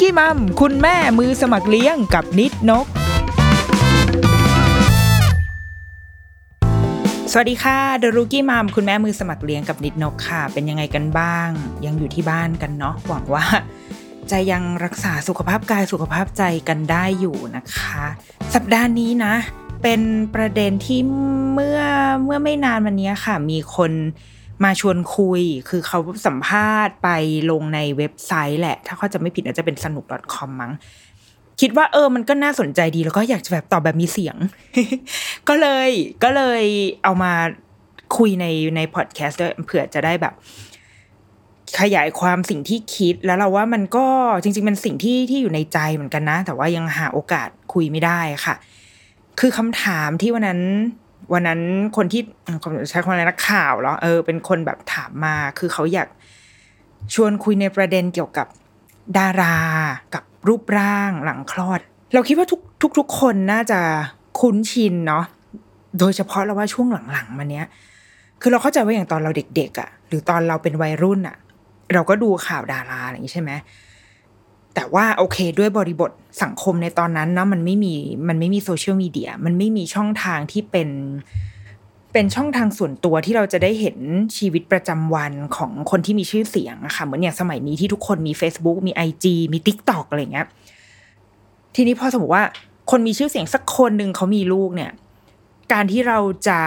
กี้มัมคุณแม่มือสมัครเลี้ยงกับนิดนก สวัสดีค่ะเดอะรุกี้มัมคุณแม่มือสมัครเลี้ยงกับนิดนกค่ะ เป็นยังไงกันบ้าง ยังอยู่ที่บ้านกันเนาะหวังว่า จะยังรักษาสุขภาพกายสุขภาพใจกันได้อยู่นะคะ สัปดาห์นี้นะ เป็นประเด็นที่เมื่อเมื่อไม่นานมานี้ค่ะ มีคน มาชวนคุย คือเขาสัมภาษณ์ไปลงในเว็บไซต์แหละ ถ้าเขาจะไม่ผิดอาจจะเป็นสนุก .com มั้งคิดว่าเออมันก็น่าสนใจดีแล้วก็อยากจะแบบตอบแบบมีเสียง ก็เลยก็เลยเอามาคุยในในพอดแคสต์ด้วยเผื่อจะได้แบบ ขยายความสิ่งที่คิดแล้วเราว่ามันก็จริง ๆ มันสิ่งที่ที่อยู่ในใจเหมือนกันนะ แต่ว่ายังหาโอกาสคุยไม่ได้ค่ะ คือคำถามที่วันนั้น วันนั้นคนที่ใช้คำอะไรนักข่าวเหรอเออเป็นคนแบบถามมาคือเขาอยากชวนคุยในประเด็นเกี่ยวกับดารากับรูปร่างหลังคลอด เราคิดว่าทุกทุกทุกคนน่าจะคุ้นชินเนาะโดยเฉพาะเราว่าช่วงหลังๆมาเนี้ย คือเราเข้าใจว่าอย่างตอนเราเด็กๆอะ่ะ หรือตอนเราเป็นวัยรุ่นอะ่ะ เราก็ดูข่าวดาราอะไรอย่างนี้ใช่ไหม แต่ว่าโอเคด้วยบริบทสังคมในตอนนั้นเนาะมันไม่มีมันไม่มีโซเชียลมีเดียมันไม่มีช่องทางที่เป็นเป็นช่องทางส่วนตัวที่เราจะได้เห็นชีวิตประจำวันของคนที่มีชื่อเสียงอะค่ะเหมือนอย่างสมัยนี้ที่ทุกคนมี Facebook มี IG มี Tik t o อกอะไรเงี้ยทีนี้พอสมมติว่าคนมีชื่อเสียงสักคนหนึ่งเขามีลูกเนี่ย การที่เราจะ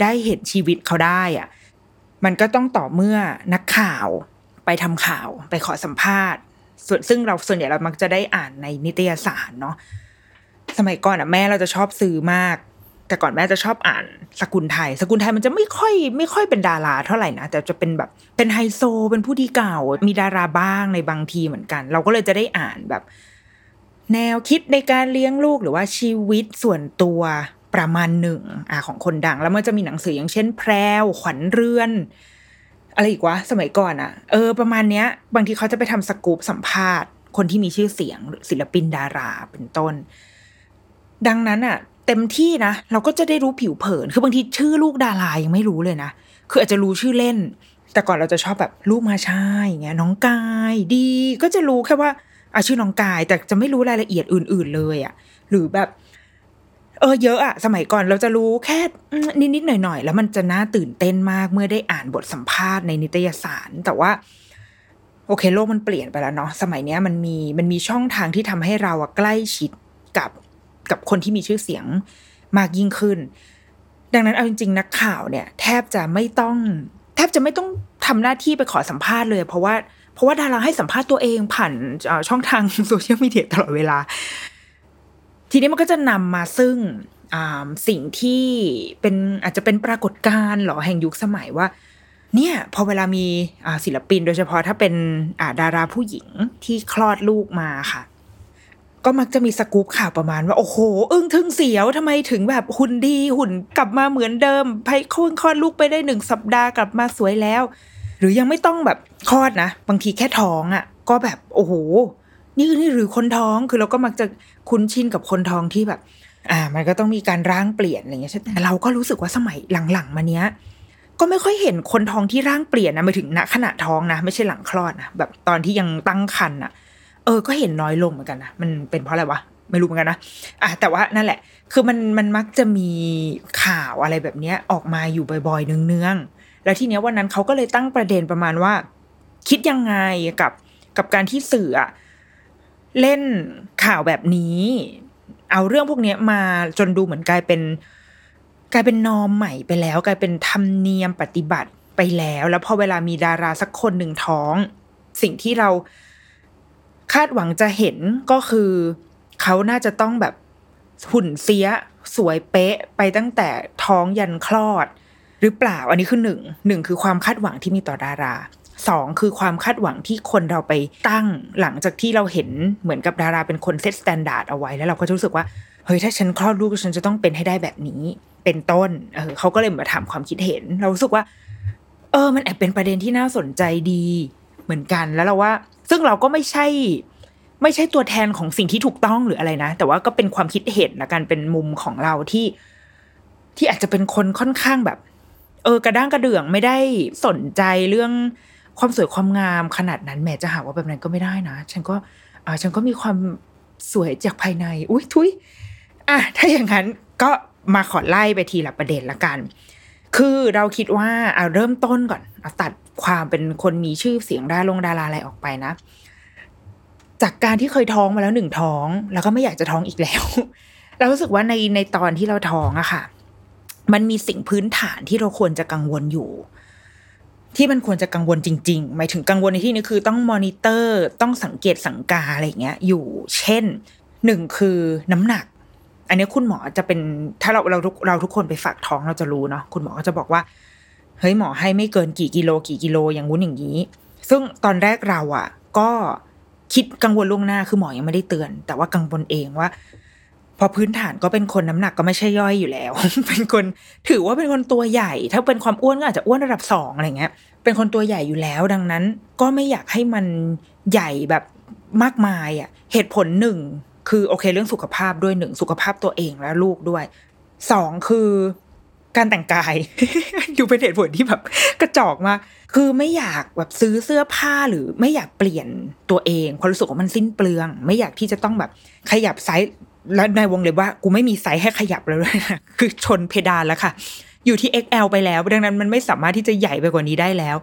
ได้เห็นชีวิตเขาได้อะมันก็ต้องต่อเมื่อนักข่าวไปทำข่าว ไปขอสัมภาษณ์ ส่วนซึ่งเราส่วนใหญ่เรามักจะได้อ่านในนิตยสารเนาะสมัยก่อนอะแม่เราจะชอบซื้อมาก แต่ก่อนแม่จะชอบอ่านสกุลไทย สกุลไทยมันจะไม่ค่อย ไม่ค่อยเป็นดาราเท่าไหร่นะแต่จะเป็นแบบเป็นไฮโซเป็นผู้ดีเก่า มีดาราบ้างในบางทีเหมือนกัน เราก็เลยจะได้อ่านแบบ แนวคิดในการเลี้ยงลูกหรือว่าชีวิตส่วนตัวประมาณหนึ่งอ่าของคนดัง แล้วมันจะมีหนังสืออย่างเช่น แพรวขวัญเรือน อะไรอีกวะสมัยก่อนอะเออประมาณเนี้ย บางทีเขาจะไปทำสกู๊ปสัมภาษณ์ คนที่มีชื่อเสียงหรือศิลปินดาราเป็นต้น ดังนั้นอะเต็มที่นะ เราก็จะได้รู้ผิวเผิน คือบางทีชื่อลูกดารายังไม่รู้เลยนะ คืออาจจะรู้ชื่อเล่น แต่ก่อนเราจะชอบแบบลูกมาชายอย่างเงี้ยน้องกายดีก็จะรู้แค่ว่าอาชื่อน้องกายแต่จะไม่รู้รายละเอียดอื่น ๆเลยอะหรือแบบ เออเยอะอะสมัยก่อนเราจะรู้แค่นิดๆหน่อยๆ แล้วมันจะน่าตื่นเต้นมากเมื่อได้อ่านบทสัมภาษณ์ในนิตยสาร แต่ว่าโอเคโลกมันเปลี่ยนไปแล้วเนาะสมัยนี้มันมีมันมีช่องทางที่ทำให้เราอะใกล้ชิดกับกับคนที่มีชื่อเสียงมากยิ่งขึ้น ดังนั้นเอาจริง ๆ นักข่าวเนี่ย แทบจะไม่ต้อง แทบจะไม่ต้องทำหน้าที่ไปขอสัมภาษณ์เลย เพราะว่าเพราะว่าดาราให้สัมภาษณ์ตัวเองผ่านช่องทางโซเชียลมีเดียตลอดเวลา ทีนี้มันก็จะนำมาซึ่งสิ่งที่เป็นอาจจะเป็นปรากฏการณ์หรอแห่งยุคสมัยว่า เนี่ยพอเวลามีศิลปินโดยเฉพาะถ้าเป็นดาราผู้หญิงที่คลอดลูกมาค่ะ ก็มักจะมีสกู๊ปข่าวประมาณว่า โอ้โห อึ้งทึ่งเสียวทำไมถึงแบบหุ่นดีหุ่นกลับมาเหมือนเดิมไปคลอดคลอดลูกไปได้หนึ่งสัปดาห์กลับมาสวยแล้ว หรือยังไม่ต้องแบบคลอดนะ บางทีแค่ท้องอะ่ะ ก็แบบโอ้โห นี่นี่หรือคนท้องคือเราก็มักจะคุ้นชินกับคนท้องที่แบบ อ่า มันก็ต้องมีการร่างเปลี่ยนอะไรเงี้ยแต่เราก็รู้สึกว่าสมัยหลังๆมาเนี้ย ก็ไม่ค่อยเห็นคนท้องที่ร่างเปลี่ยนนะไปถึงณขณะท้องนะ ไม่ใช่หลังคลอดนะแบบตอนที่ยังตั้งครรภ์อะ เออ ก็เห็นน้อยลงเหมือนกันนะมันเป็นเพราะอะไรวะไม่รู้เหมือนกันนะอะแต่ว่านั่นแหละ คือมันมันมักจะมีข่าวอะไรแบบเนี้ยออกมาอยู่บ่อยๆเนืองๆแล้วทีเนี้ยวันนั้นเขาก็เลยตั้งประเด็นประมาณว่า คิดยังไงกับกับการที่สื่ออะ เล่นข่าวแบบนี้ เอาเรื่องพวกนี้มาจนดูเหมือนกลายเป็น กลายเป็นนอมใหม่ไปแล้ว กลายเป็นธรรมเนียมปฏิบัติไปแล้ว แล้วพอเวลามีดาราสักคนหนึ่งท้อง สิ่งที่เราคาดหวังจะเห็นก็คือ เขาน่าจะต้องแบบหุ่นเสียสวยเป๊ะไปตั้งแต่ท้องยันคลอด หรือเปล่าอันนี้คือหนึ่งหนึ่งคือความคาดหวังที่มีต่อดารา สองคือความคาดหวังที่คนเราไปตั้งหลังจากที่เราเห็นเหมือนกับดาราเป็นคน set standard เอาไว้แล้วเราก็รู้สึกว่าเฮ้ยถ้าฉันคลอดลูกฉันจะต้องเป็นให้ได้แบบนี้ เป็นต้นเออเขาก็เลยมาถามความคิดเห็น เรารู้สึกว่า เออ มันแอบเป็นประเด็นที่น่าสนใจดี เหมือนกันแล้วเราว่า ซึ่งเราก็ไม่ใช่ ไม่ใช่ตัวแทนของสิ่งที่ถูกต้องหรืออะไรนะ แต่ว่าก็เป็นความคิดเห็นละกันเป็นมุมของเราที่ ที่อาจจะเป็นคนค่อนข้างแบบ เออกระด้างกระเดื่องไม่ได้สนใจเรื่อง ความสวยความงามขนาดนั้นแหมจะหาว่าแบบนั้นก็ไม่ได้นะ ฉันก็อ่าฉันก็มีความสวยจากภายใน อุ้ยทุยอะถ้าอย่างนั้นก็มาขอไล่ไปทีละประเด็นละกัน คือเราคิดว่าเอาเริ่มต้นก่อนเอาตัดความเป็นคนมีชื่อเสียงดาลงดาราอะไรออกไปนะ จากการที่เคยท้องมาแล้วหนึ่งท้อง แล้วก็ไม่อยากจะท้องอีกแล้ว เรารู้สึกว่าในในตอนที่เราท้องอะค่ะ มันมีสิ่งพื้นฐานที่เราควรจะกังวลอยู่ ที่มันควรจะกังวลจริง ๆ หมายถึงกังวลในที่นี้คือต้องมอนิเตอร์ต้องสังเกตสังกาอะไรอย่างเงี้ยอยู่เช่นหนึ่งคือน้ำหนัก อันนี้คุณหมอจะเป็นถ้าเราเราทุกเราทุกคนไปฝากท้องเราจะรู้เนาะคุณหมอก็จะบอกว่าเฮ้ยหมอให้ไม่เกินกี่กิโลกี่กิโลอย่างงู้นอย่างนี้ ซึ่งตอนแรกเราอะ ก็คิดกังวลล่วงหน้าคือหมอยังไม่ได้เตือน แต่ว่ากังวลเองว่า พอพื้นฐานก็เป็นคนน้ำหนักก็ไม่ใช่ย่อยอยู่แล้ว เป็นคนถือว่าเป็นคนตัวใหญ่ ถ้าเป็นความอ้วนก็อาจจะอ้วนระดับสองอะไรเงี้ย เป็นคนตัวใหญ่อยู่แล้ว ดังนั้น ก็ไม่อยากให้มันใหญ่แบบมากมายอะ เหตุผลหนึ่งคือโอเคเรื่องสุขภาพด้วยหนึ่งสุขภาพตัวเองและลูกด้วยสองคือการแต่งกาย ดูเป็นเหตุผลที่แบบกระจอกมากคือไม่อยากแบบซื้อเสื้อผ้าหรือไม่อยากเปลี่ยนตัวเองเพราะรู้สึกว่ามันสิ้นเปลือง ไม่อยากที่จะต้องแบบขยับไซส์ แล้วในวงเล็บว่ากูไม่มีไซส์ให้ขยับแล้วด้วยนะคือชนเพดานแล้วค่ะ อยู่ที่ XL ไปแล้ว ดังนั้นมันไม่สามารถที่จะใหญ่ไปกว่านี้ได้แล้ว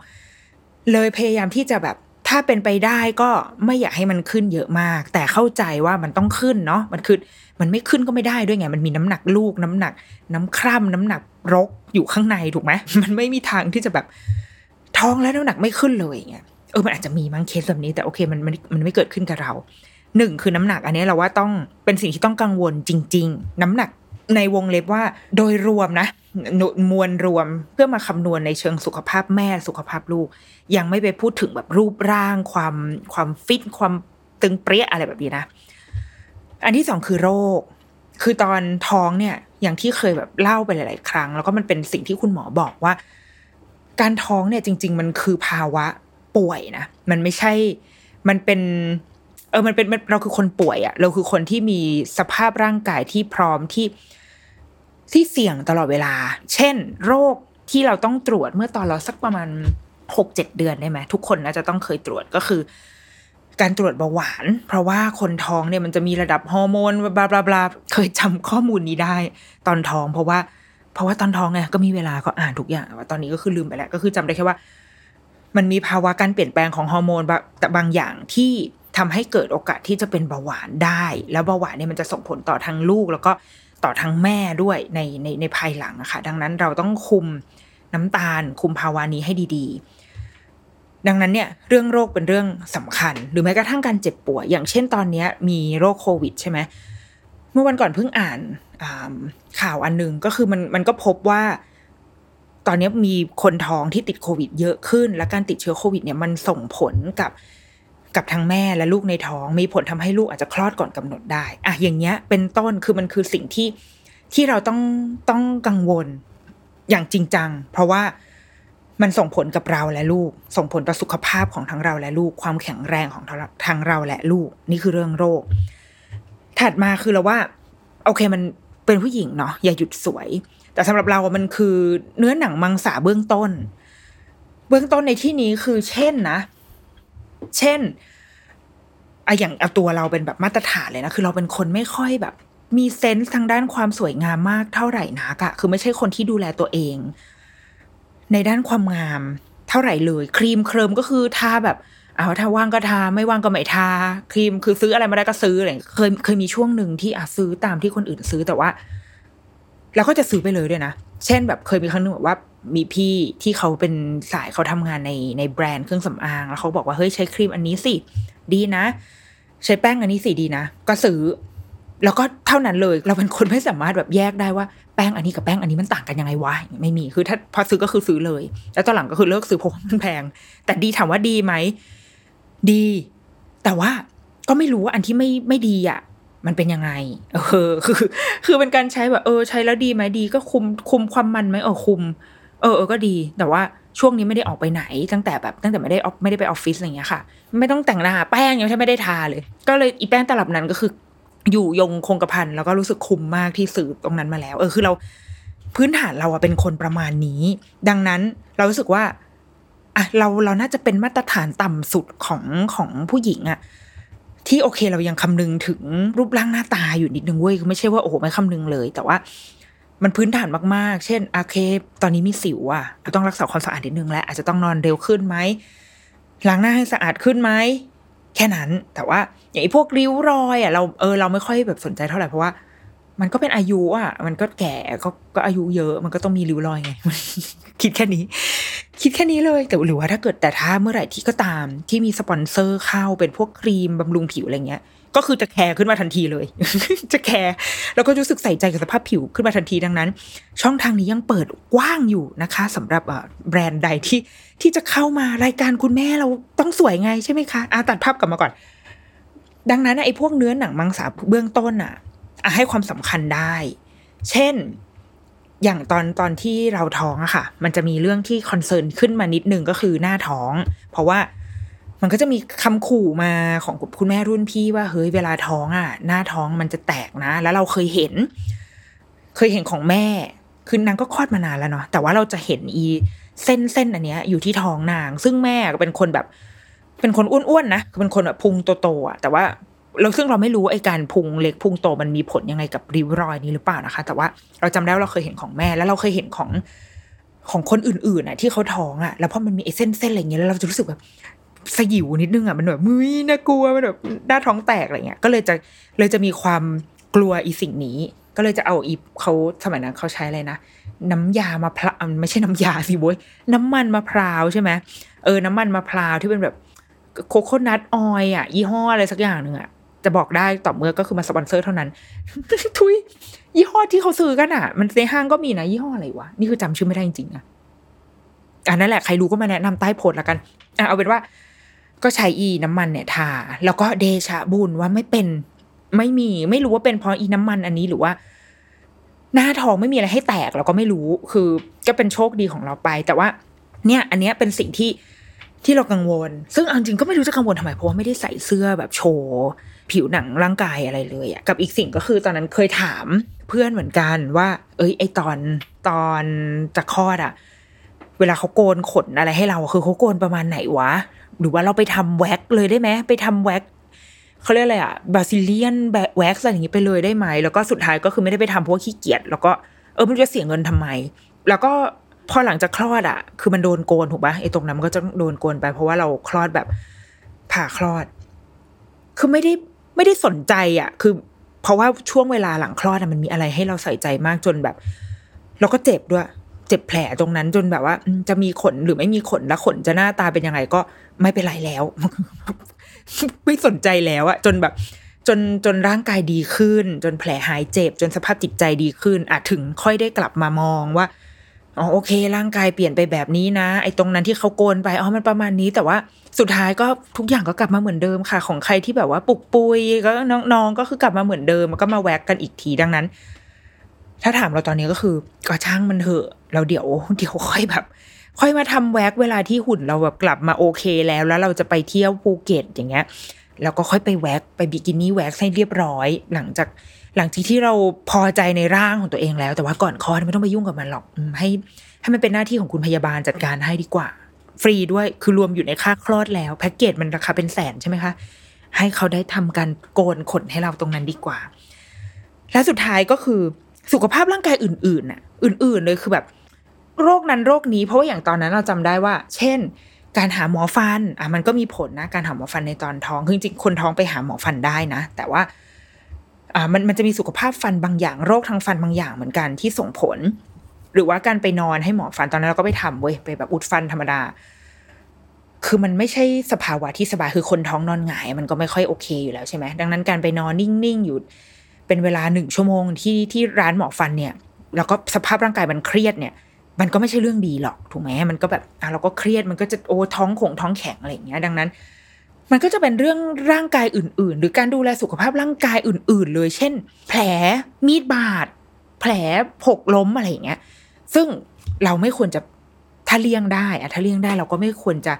เลยพยายามที่จะแบบถ้าเป็นไปได้ก็ไม่อยากให้มันขึ้นเยอะมาก แต่เข้าใจว่ามันต้องขึ้นเนาะมันคือมันไม่ขึ้นก็ไม่ได้ด้วยไง มันมีน้ำหนักลูก น้ำหนัก น้ำคร่ำน้ำหนักรกอยู่ข้างในถูกไหมมันไม่มีทางที่จะแบบท้องแล้วน้ำหนักไม่ขึ้นเลยเงี้ยเออมันอาจจะมีมั้งเคสแบบนี้แต่โอเคมันมันมันไม่เกิดขึ้นกับเรา หนึ่งคือน้ำหนักอันนี้เราว่าต้องเป็นสิ่งที่ต้องกังวลจริง ๆ น้ำหนักในวงเล็บว่าโดยรวมนะมวลรวมเพื่อมาคำนวณในเชิงสุขภาพแม่สุขภาพลูก ยังไม่ไปพูดถึงแบบรูปร่าง ความความฟิตความตึงเปรี้ยอะไรแบบนี้นะ อันที่สองคือโรค คือตอนท้องเนี่ย อย่างที่เคยแบบเล่าไปหลาย ๆ ครั้ง แล้วก็มันเป็นสิ่งที่คุณหมอบอกว่า การท้องเนี่ยจริง ๆ มันคือภาวะป่วยนะ มันไม่ใช่มันเป็น ออมันเป็นเราคือคนป่วยอะเราคือคนที่มีสภาพร่างกายที่พร้อมที่ที่เสี่ยงตลอดเวลา เช่น โรคที่เราต้องตรวจเมื่อตอนเราสักประมาณหกเจ็ดเดือนได้ไหมทุกคนน่าจะต้องเคยตรวจก็คือ การตรวจเบาหวาน เพราะว่าคนท้องเนี่ยมันจะมีระดับฮอร์โมนบลาบลาบลาเคยจำข้อมูลนี้ได้ ตอนท้อง เพราะว่า เพราะว่าตอนท้องไงก็มีเวลาก็อ่านทุกอย่างว่าตอนนี้ก็คือลืมไปแล้ว ก็คือจำได้แค่ว่า มันมีภาวะการเปลี่ยนแปลงของฮอร์โมนแต่บางอย่างที่ ทำให้เกิดโอกาสที่จะเป็นเบาหวานได้ แล้วเบาหวานเนี่ยมันจะส่งผลต่อทั้งลูก แล้วก็ต่อทั้งแม่ด้วยในในในภายหลังอะค่ะดังนั้นเราต้องคุมน้ำตาล คุมภาวะนี้ให้ดีๆ ดังนั้นเนี่ยเรื่องโรคเป็นเรื่องสำคัญ หรือแม้กระทั่งการเจ็บป่วย อย่างเช่นตอนนี้มีโรคโควิดใช่ไหมเมื่อวันก่อนเพิ่งอ่านข่าวอันนึงก็คือมันมันก็พบว่าตอนนี้มีคนท้องที่ติดโควิดเยอะขึ้น และการติดเชื้อโควิดเนี่ยมันส่งผลกับ กับทั้งแม่และลูกในท้อง มีผลทำให้ลูกอาจจะคลอดก่อนกำหนดได้อะอย่างเงี้ยเป็นต้นคือมันคือสิ่งที่ที่เราต้องต้องกังวลอย่างจริงจัง เพราะว่ามันส่งผลกับเราและลูก ส่งผลต่อสุขภาพของทั้งเราและลูก ความแข็งแรงของทั้งเราและลูก นี่คือเรื่องโรค ถัดมาคือเราว่า โอเคมันเป็นผู้หญิงเนาะอย่าหยุดสวย แต่สำหรับเรามันคือเนื้อหนังมังสาเบื้องต้น เบื้องต้นในที่นี้คือเช่นนะ เช่นอะอย่างเอาตัวเราเป็นแบบมาตรฐานเลยนะ คือเราเป็นคนไม่ค่อยแบบ มีเซนส์ทางด้านความสวยงามมากเท่าไหร่นักอะคือไม่ใช่คนที่ดูแลตัวเอง ในด้านความงาม เท่าไหร่เลย ครีมเคลิมก็คือทาแบบเอาถ้าว่างก็ทาไม่ว่างก็ไม่ทาครีมคือซื้ออะไรมาได้ก็ซื้ออะไรเคยเคยมีช่วงหนึ่งที่อะซื้อตามที่คนอื่นซื้อแต่ว่าเราก็จะซื้อไปเลยด้วยนะ เช่นแบบเคยมีครั้งหนึ่งแบบว่า มีพี่ที่เขาเป็นสายเขาทำงานในในแบรนด์เครื่องสำอาง แล้วเขาบอกว่าเฮ้ยใช้ครีมอันนี้สิดีนะ ใช้แป้งอันนี้สิดีนะ ก็ซื้อ แล้วก็เท่านั้นเลย เราเป็นคนไม่สามารถแบบแยกได้ว่าแป้งอันนี้กับแป้งอันนี้มันต่างกันยังไงวะไม่มีคือถ้าพอซื้อก็คือซื้อเลย แล้วตอนหลังก็คือเลิกซื้อเพราะมันแพง แต่ดีถามว่าดีไหมดี แต่ว่าก็ไม่รู้ว่าอันที่ไม่ไม่ดีอะมันเป็นยังไง เออ คือ คือเป็นการใช้แบบ เออ ใช้แล้วดีไหมดี ก็คุมคุมความมันไหมเออคุม เออเออก็ดี แต่ว่าช่วงนี้ไม่ได้ออกไปไหน ตั้งแต่แบบตั้งแต่ไม่ได้ออฟไม่ได้ไปออฟฟิศอะไรเงี้ยค่ะ ไม่ต้องแต่งหน้าแป้งยังไม่ได้ทาเลย ก็เลยอีแป้งตลับนั้นก็คือ อยู่ยงคงกระพันแล้วก็รู้สึกคุ้มมากที่ซื้อตรงนั้นมาแล้ว เออคือเราพื้นฐานเราอะเป็นคนประมาณนี้ ดังนั้นเรารู้สึกว่าอะเราเราน่าจะเป็นมาตรฐานต่ำสุดของของผู้หญิงอะที่โอเคเรายังคำนึงถึงรูปร่างหน้าตาอยู่นิดนึงเว้ยไม่ใช่ว่าโอ้โหไม่คำนึงเลย แต่ว่า มันพื้นฐานมาก ๆ เช่นโอเค ตอนนี้มีสิวอะต้องรักษาความสะอาดนิดนึงและอาจจะต้องนอนเร็วขึ้นไหมล้างหน้าให้สะอาดขึ้นไหมแค่นั้น แต่ว่าอย่างไอ้พวกริ้วรอยอะเราเออเราไม่ค่อยแบบสนใจเท่าไหร่เพราะว่า มันก็เป็นอายุอะ มันก็แก่ก็ก็อายุเยอะ มันก็ต้องมีริ้วรอยไงคิดแค่นี้ คิดแค่นี้เลยแต่หรือว่าถ้าเกิดแต่ถ้าเมื่อไหร่ที่ก็ตามที่มีสปอนเซอร์เข้าเป็นพวกครีมบำรุงผิวอะไรเงี้ย ก็คือจะแคร์ขึ้นมาทันทีเลย จะแคร์แล้วก็รู้สึกใส่ใจกับสภาพผิวขึ้นมาทันทีดังนั้น ช่องทางนี้ยังเปิดกว้างอยู่นะคะสำหรับแบรนด์ใดที่ที่จะเข้ามารายการคุณแม่เราต้องสวยไงใช่ไหมคะอาตัดภาพกลับมาก่อน ดังนั้นไอ้พวกเนื้อหนังมังสาเบื้องต้นอะอะให้ความสำคัญได้ เช่นอย่างตอนตอนที่เราท้องอะค่ะ มันจะมีเรื่องที่คอนเซิร์นขึ้นมานิดนึงก็คือหน้าท้อง เพราะว่า มันก็จะมีคำขู่มาของคุณแม่รุ่นพี่ว่าเฮ้ยเวลาท้องอะ หน้าท้องมันจะแตกนะ แล้วเราเคยเห็น เคยเห็นของแม่ คือนางก็คลอดมานานแล้วเนาะแต่ว่าเราจะเห็นอีเส้นเส้นอันเนี้ย อยู่ที่ท้องนาง ซึ่งแม่ก็เป็นคนแบบ เป็นคนอ้วนๆนะเป็นคนแบบพุงโตๆอะแต่ว่าเราซึ่งเราไม่รู้ไอ้การพุงเล็กพุงโตมันมีผลยังไงกับริ้วรอยนี้หรือเปล่านะคะ แต่ว่าเราจำได้ว่าเราเคยเห็นของแม่ แล้วเราเคยเห็นของของคนอื่นๆอะที่เขาท้องอะแล้วพอมันมีไอ้เส้นเส้นอะไรเงี้ยแล้วเราจะรู้สึกแบบ สยิวนิดนึงอะมันแบบมือน่ากลัวมันแบบหน้าท้องแตกอะไรเงี้ยก็เลยจะเลยจะมีความกลัวอีสิ่งนี้ ก็เลยจะเอาอีเขาสมัยนั้นเขาใช้อะไรนะน้ำยามะพร้าวไม่ใช่น้ำยาสิโว้ยน้ำมันมะพร้าวใช่ไหมเออน้ำมันมะพร้าวที่เป็นแบบ coconut oil อะยี่ห้ออะไรสักอย่างหนึ่งอะจะบอกได้ต่อเมื่อก็คือมาสปอนเซอร์เท่านั้น ทุยยี่ห้อที่เขาซื้อกันอะ มันในห้างก็มีนะยี่ห้ออะไรวะนี่คือจำชื่อไม่ได้จริงๆอะอันนั้นแหละใครรู้ก็มาแนะนำใต้โพสต์ละกันอะเอาเป็นว่า ก็ใช้อีน้ำมันเนี่ยทา แล้วก็เดชะบุญว่าไม่เป็นไม่มีไม่รู้ว่าเป็นเพราะอีน้ำมันอันนี้หรือว่า หน้าท้องไม่มีอะไรให้แตกเราก็ไม่รู้คือก็เป็นโชคดีของเราไป แต่ว่า เนี่ย อันเนี้ยเป็นสิ่งที่ที่เรากังวล ซึ่งอจริงก็ไม่รู้จะกังวลทำไมเพราะว่าไม่ได้ใส่เสื้อแบบโชว์ผิวหนังร่างกายอะไรเลยอะกับอีกสิ่งก็คือตอนนั้นเคยถามเพื่อนเหมือนกันว่า เอ้ย ไอตอนตอนจะคลอดอะเวลาเขาโกนขนอะไรให้เราคือเขาโกนประมาณไหนวะ หรือว่าเราไปทำแว็กเลยได้ไหมไปทำแว็กเขาเรียกอะไรอะบราซิเลียนแว็กอะไรอย่างนี้ไปเลยได้ไหม แล้วก็สุดท้ายก็คือไม่ได้ไปทำเพราะขี้เกียจแล้วก็เออมันจะเสียเงินทำไม แล้วก็พอหลังจากคลอดอะคือมันโดนโกนถูกปะไอ้ตรงนั้นมันก็จะโดนโกนไป เพราะว่าเราคลอดแบบผ่าคลอด คือไม่ได้ไม่ได้สนใจอะ่ะคือ เพราะว่าช่วงเวลาหลังคลอดมันมีอะไรให้เราใส่ใจมากจนแบบเราก็เจ็บด้วย เจ็บแผลตรงนั้นจนแบบว่าจะมีขนหรือไม่มีขนแล้วขนจะหน้าตาเป็นยังไงก็ไม่เป็นไรแล้ว ไม่สนใจแล้วอะจนแบบจนจนร่างกายดีขึ้น จนแผลหายเจ็บ จนสภาพจิตใจดีขึ้น อาจถึงค่อยได้กลับมามองว่าอ๋อโอเค ร่างกายเปลี่ยนไปแบบนี้นะ ไอ้ตรงนั้นที่เขาโกนไปอ๋อมันประมาณนี้ แต่ว่าสุดท้ายก็ทุกอย่างก็กลับมาเหมือนเดิมค่ะ ของใครที่แบบว่าปุกปุยก็น้องๆก็คือกลับมาเหมือนเดิมมันก็มาแวกกันอีกทีดังนั้น ถ้าถามเราตอนนี้ก็คือก็ช่างมันเถอะ เราเดี๋ยวเดี๋ยวค่อยแบบ ค่อยมาทำแว็กเวลาที่หุ่นเราแบบกลับมาโอเคแล้ว แล้วเราจะไปเที่ยวภูเก็ตอย่างเงี้ยแล้วก็ค่อยไปแว็กไป bikini wax ให้เรียบร้อย หลังจากหลังจากที่เราพอใจในร่างของตัวเองแล้ว แต่ว่าก่อนคลอดไม่ต้องไปยุ่งกับมันหรอกให้ให้มันเป็นหน้าที่ของคุณพยาบาลจัดการให้ดีกว่า ฟรีด้วยคือรวมอยู่ในค่าคลอดแล้วแพ็กเกจมันราคาเป็นแสนใช่ไหมคะ ให้เขาได้ทำการโกนขนให้เราตรงนั้นดีกว่า และสุดท้ายก็คือ สุขภาพร่างกายอื่นๆน่ะ อื่น ๆ เลยคือแบบ โรคนั้นโรคนี้เพราะว่าอย่างตอนนั้นเราจำได้ว่า เช่น การหาหมอฟันอะมันก็มีผลนะ การหาหมอฟันในตอนท้องคือจริงๆคนท้องไปหาหมอฟันได้นะ แต่ว่าอ่ามันมันจะมีสุขภาพฟันบางอย่าง โรคทางฟันบางอย่างเหมือนกันที่ส่งผล หรือว่าการไปนอนให้หมอฟันตอนนั้นเราก็ไปทำเว้ยไปแบบอุดฟันธรรมดาคือมันไม่ใช่สภาวะที่สบายคือคนท้องนอนหงาย มันก็ไม่ค่อยโอเคอยู่แล้วใช่ไหมดังนั้นการไปนอนนิ่งๆอยู่ เป็นเวลาหนึ่งชั่วโมงที่ที่ร้านหมอฟันเนี่ย แล้วก็สภาพร่างกายมันเครียดเนี่ย มันก็ไม่ใช่เรื่องดีหรอกถูกไหมมันก็แบบอะเราก็เครียดมันก็จะโอ้ท้องขงท้องแข็งอะไรอย่างเงี้ย ดังนั้น มันก็จะเป็นเรื่องร่างกายอื่น ๆ หรือการดูแลสุขภาพร่างกายอื่น ๆ เลย เช่น แผลมีดบาดแผลผกล้มอะไรอย่างเงี้ย ซึ่งเราไม่ควรจะถ้าเลี่ยงได้อะถ้าเลี่ยงได้เราก็ไม่ควรจะ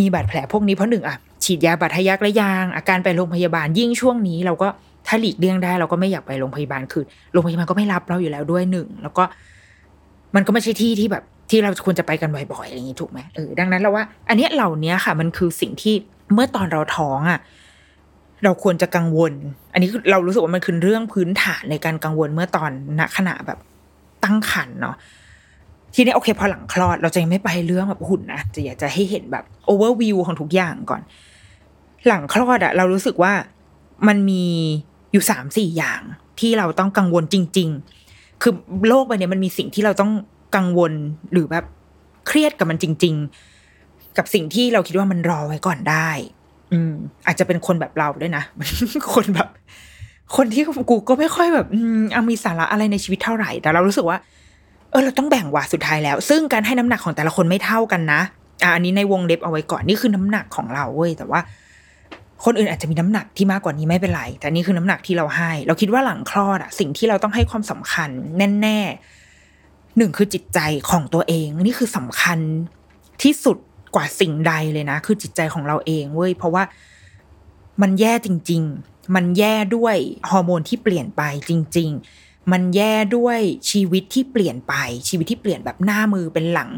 มีบาดแผลพวกนี้เพราะหนึ่งอะฉีดยาบาดทะยักและยาง อาการไปโรงพยาบาลยิ่งช่วงนี้เราก็ ถ้าหลีกเลี่ยงได้เราก็ไม่อยากไปโรงพยาบาลคือโรงพยาบาลก็ไม่รับเราอยู่แล้วด้วยหนึ่งแล้วก็มันก็ไม่ใช่ที่ที่แบบที่เราควรจะไปกันบ่อยๆอย่างนี้ถูกไหมเออดังนั้นเราว่า อันเนี้ยเหล่านี้ค่ะ มันคือสิ่งที่เมื่อตอนเราท้องอะเราควรจะกังวล อันนี้เรารู้สึกว่ามันคือเรื่องพื้นฐานในการกังวลเมื่อตอนณขณะแบบตั้งครรภ์เนาะทีนี้โอเคพอหลังคลอด เราจะยังไม่ไปเรื่องแบบหุ่นนะจะอยากจะให้เห็นแบบโอเวอร์วิวของทุกอย่างก่อน หลังคลอดอะเรารู้สึกว่ามันมี อยู่สามสี่อย่างที่เราต้องกังวลจริง ๆ คือโลกใบนี้มันมีสิ่งที่เราต้องกังวลหรือแบบเครียดกับมันจริง ๆ กับสิ่งที่เราคิดว่ามันรอไว้ก่อนได้ อืม อาจจะเป็นคนแบบเราด้วยนะคนแบบ คนที่กูก็ไม่ค่อยแบบอืมเอามีสาระอะไรในชีวิตเท่าไหร่ แต่เรารู้สึกว่า เออ เราต้องแบ่งว่าสุดท้ายแล้ว ซึ่งการให้น้ำหนักของแต่ละคนไม่เท่ากันนะอะอันนี้ในวงเล็บเอาไว้ก่อนนี่คือน้ำหนักของเราเว้ยแต่ว่า คนอื่นอาจจะมีน้ำหนักที่มากกว่านี้ไม่เป็นไร แต่นี่คือน้ำหนักที่เราให้ เราคิดว่าหลังคลอดอะสิ่งที่เราต้องให้ความสำคัญแน่ๆหนึ่งคือจิตใจของตัวเอง นี่คือสำคัญที่สุดกว่าสิ่งใดเลยนะ คือจิตใจของเราเองเว้ยเพราะว่ามันแย่จริง ๆ มันแย่ด้วยฮอร์โมนที่เปลี่ยนไปจริง ๆ มันแย่ด้วยชีวิตที่เปลี่ยนไป ชีวิตที่เปลี่ยนแบบหน้ามือเป็นหลัง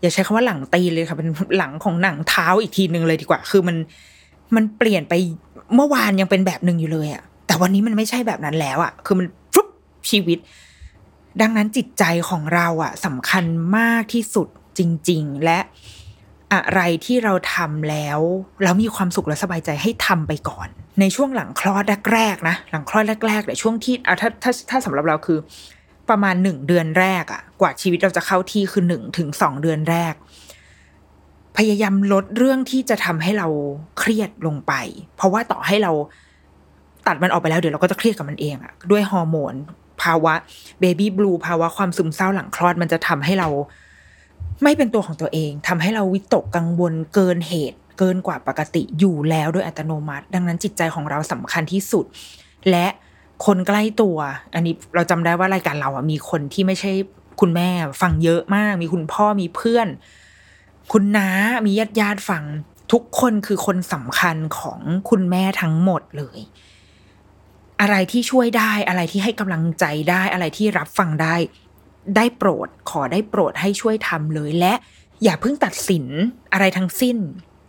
อย่าใช้คำว่าหลังตีเลยค่ะเป็นหลังของหนังเท้าอีกทีหนึ่งเลยดีกว่า คือมัน มันเปลี่ยนไปเมื่อวานยังเป็นแบบหนึ่งอยู่เลยอะแต่วันนี้มันไม่ใช่แบบนั้นแล้วอะคือมันฟลุปชีวิต ดังนั้นจิตใจของเราอะสำคัญมากที่สุดจริง ๆ และอะไรที่เราทำแล้วแล้วมีความสุขและสบายใจให้ทำไปก่อน ในช่วงหลังคลอดแรกๆนะหลังคลอดแรกๆแต่ช่วงที่เอาถ้าถ้าถ้าสำหรับเราคือ ประมาณหนึ่งเดือนแรกอะกว่าชีวิตเราจะเข้าที่คือหนึ่งถึงสองเดือนแรก พยายามลดเรื่องที่จะทำให้เราเครียดลงไป เพราะว่าต่อให้เราตัดมันออกไปแล้วเดี๋ยวเราก็จะเครียดกับมันเองอะด้วยฮอร์โมน ภาวะเบบี้บลูภาวะความซึมเศร้าหลังคลอดมันจะทำให้เรา ไม่เป็นตัวของตัวเองทำให้เราวิตกกังวลเกินเหตุ เกินกว่าปกติอยู่แล้วโดยอัตโนมัติ ดังนั้นจิตใจของเราสำคัญที่สุด และคนใกล้ตัว อันนี้เราจำได้ว่ารายการเราอะมีคนที่ไม่ใช่คุณแม่ฟังเยอะมาก มีคุณพ่อมีเพื่อน คุณน้ามีญาติญาติฟัง ทุกคนคือคนสำคัญของคุณแม่ทั้งหมดเลย อะไรที่ช่วยได้อะไรที่ให้กำลังใจได้อะไรที่รับฟังได้ ได้โปรดขอได้โปรดให้ช่วยทำเลยและอย่าเพิ่งตัดสินอะไรทั้งสิ้น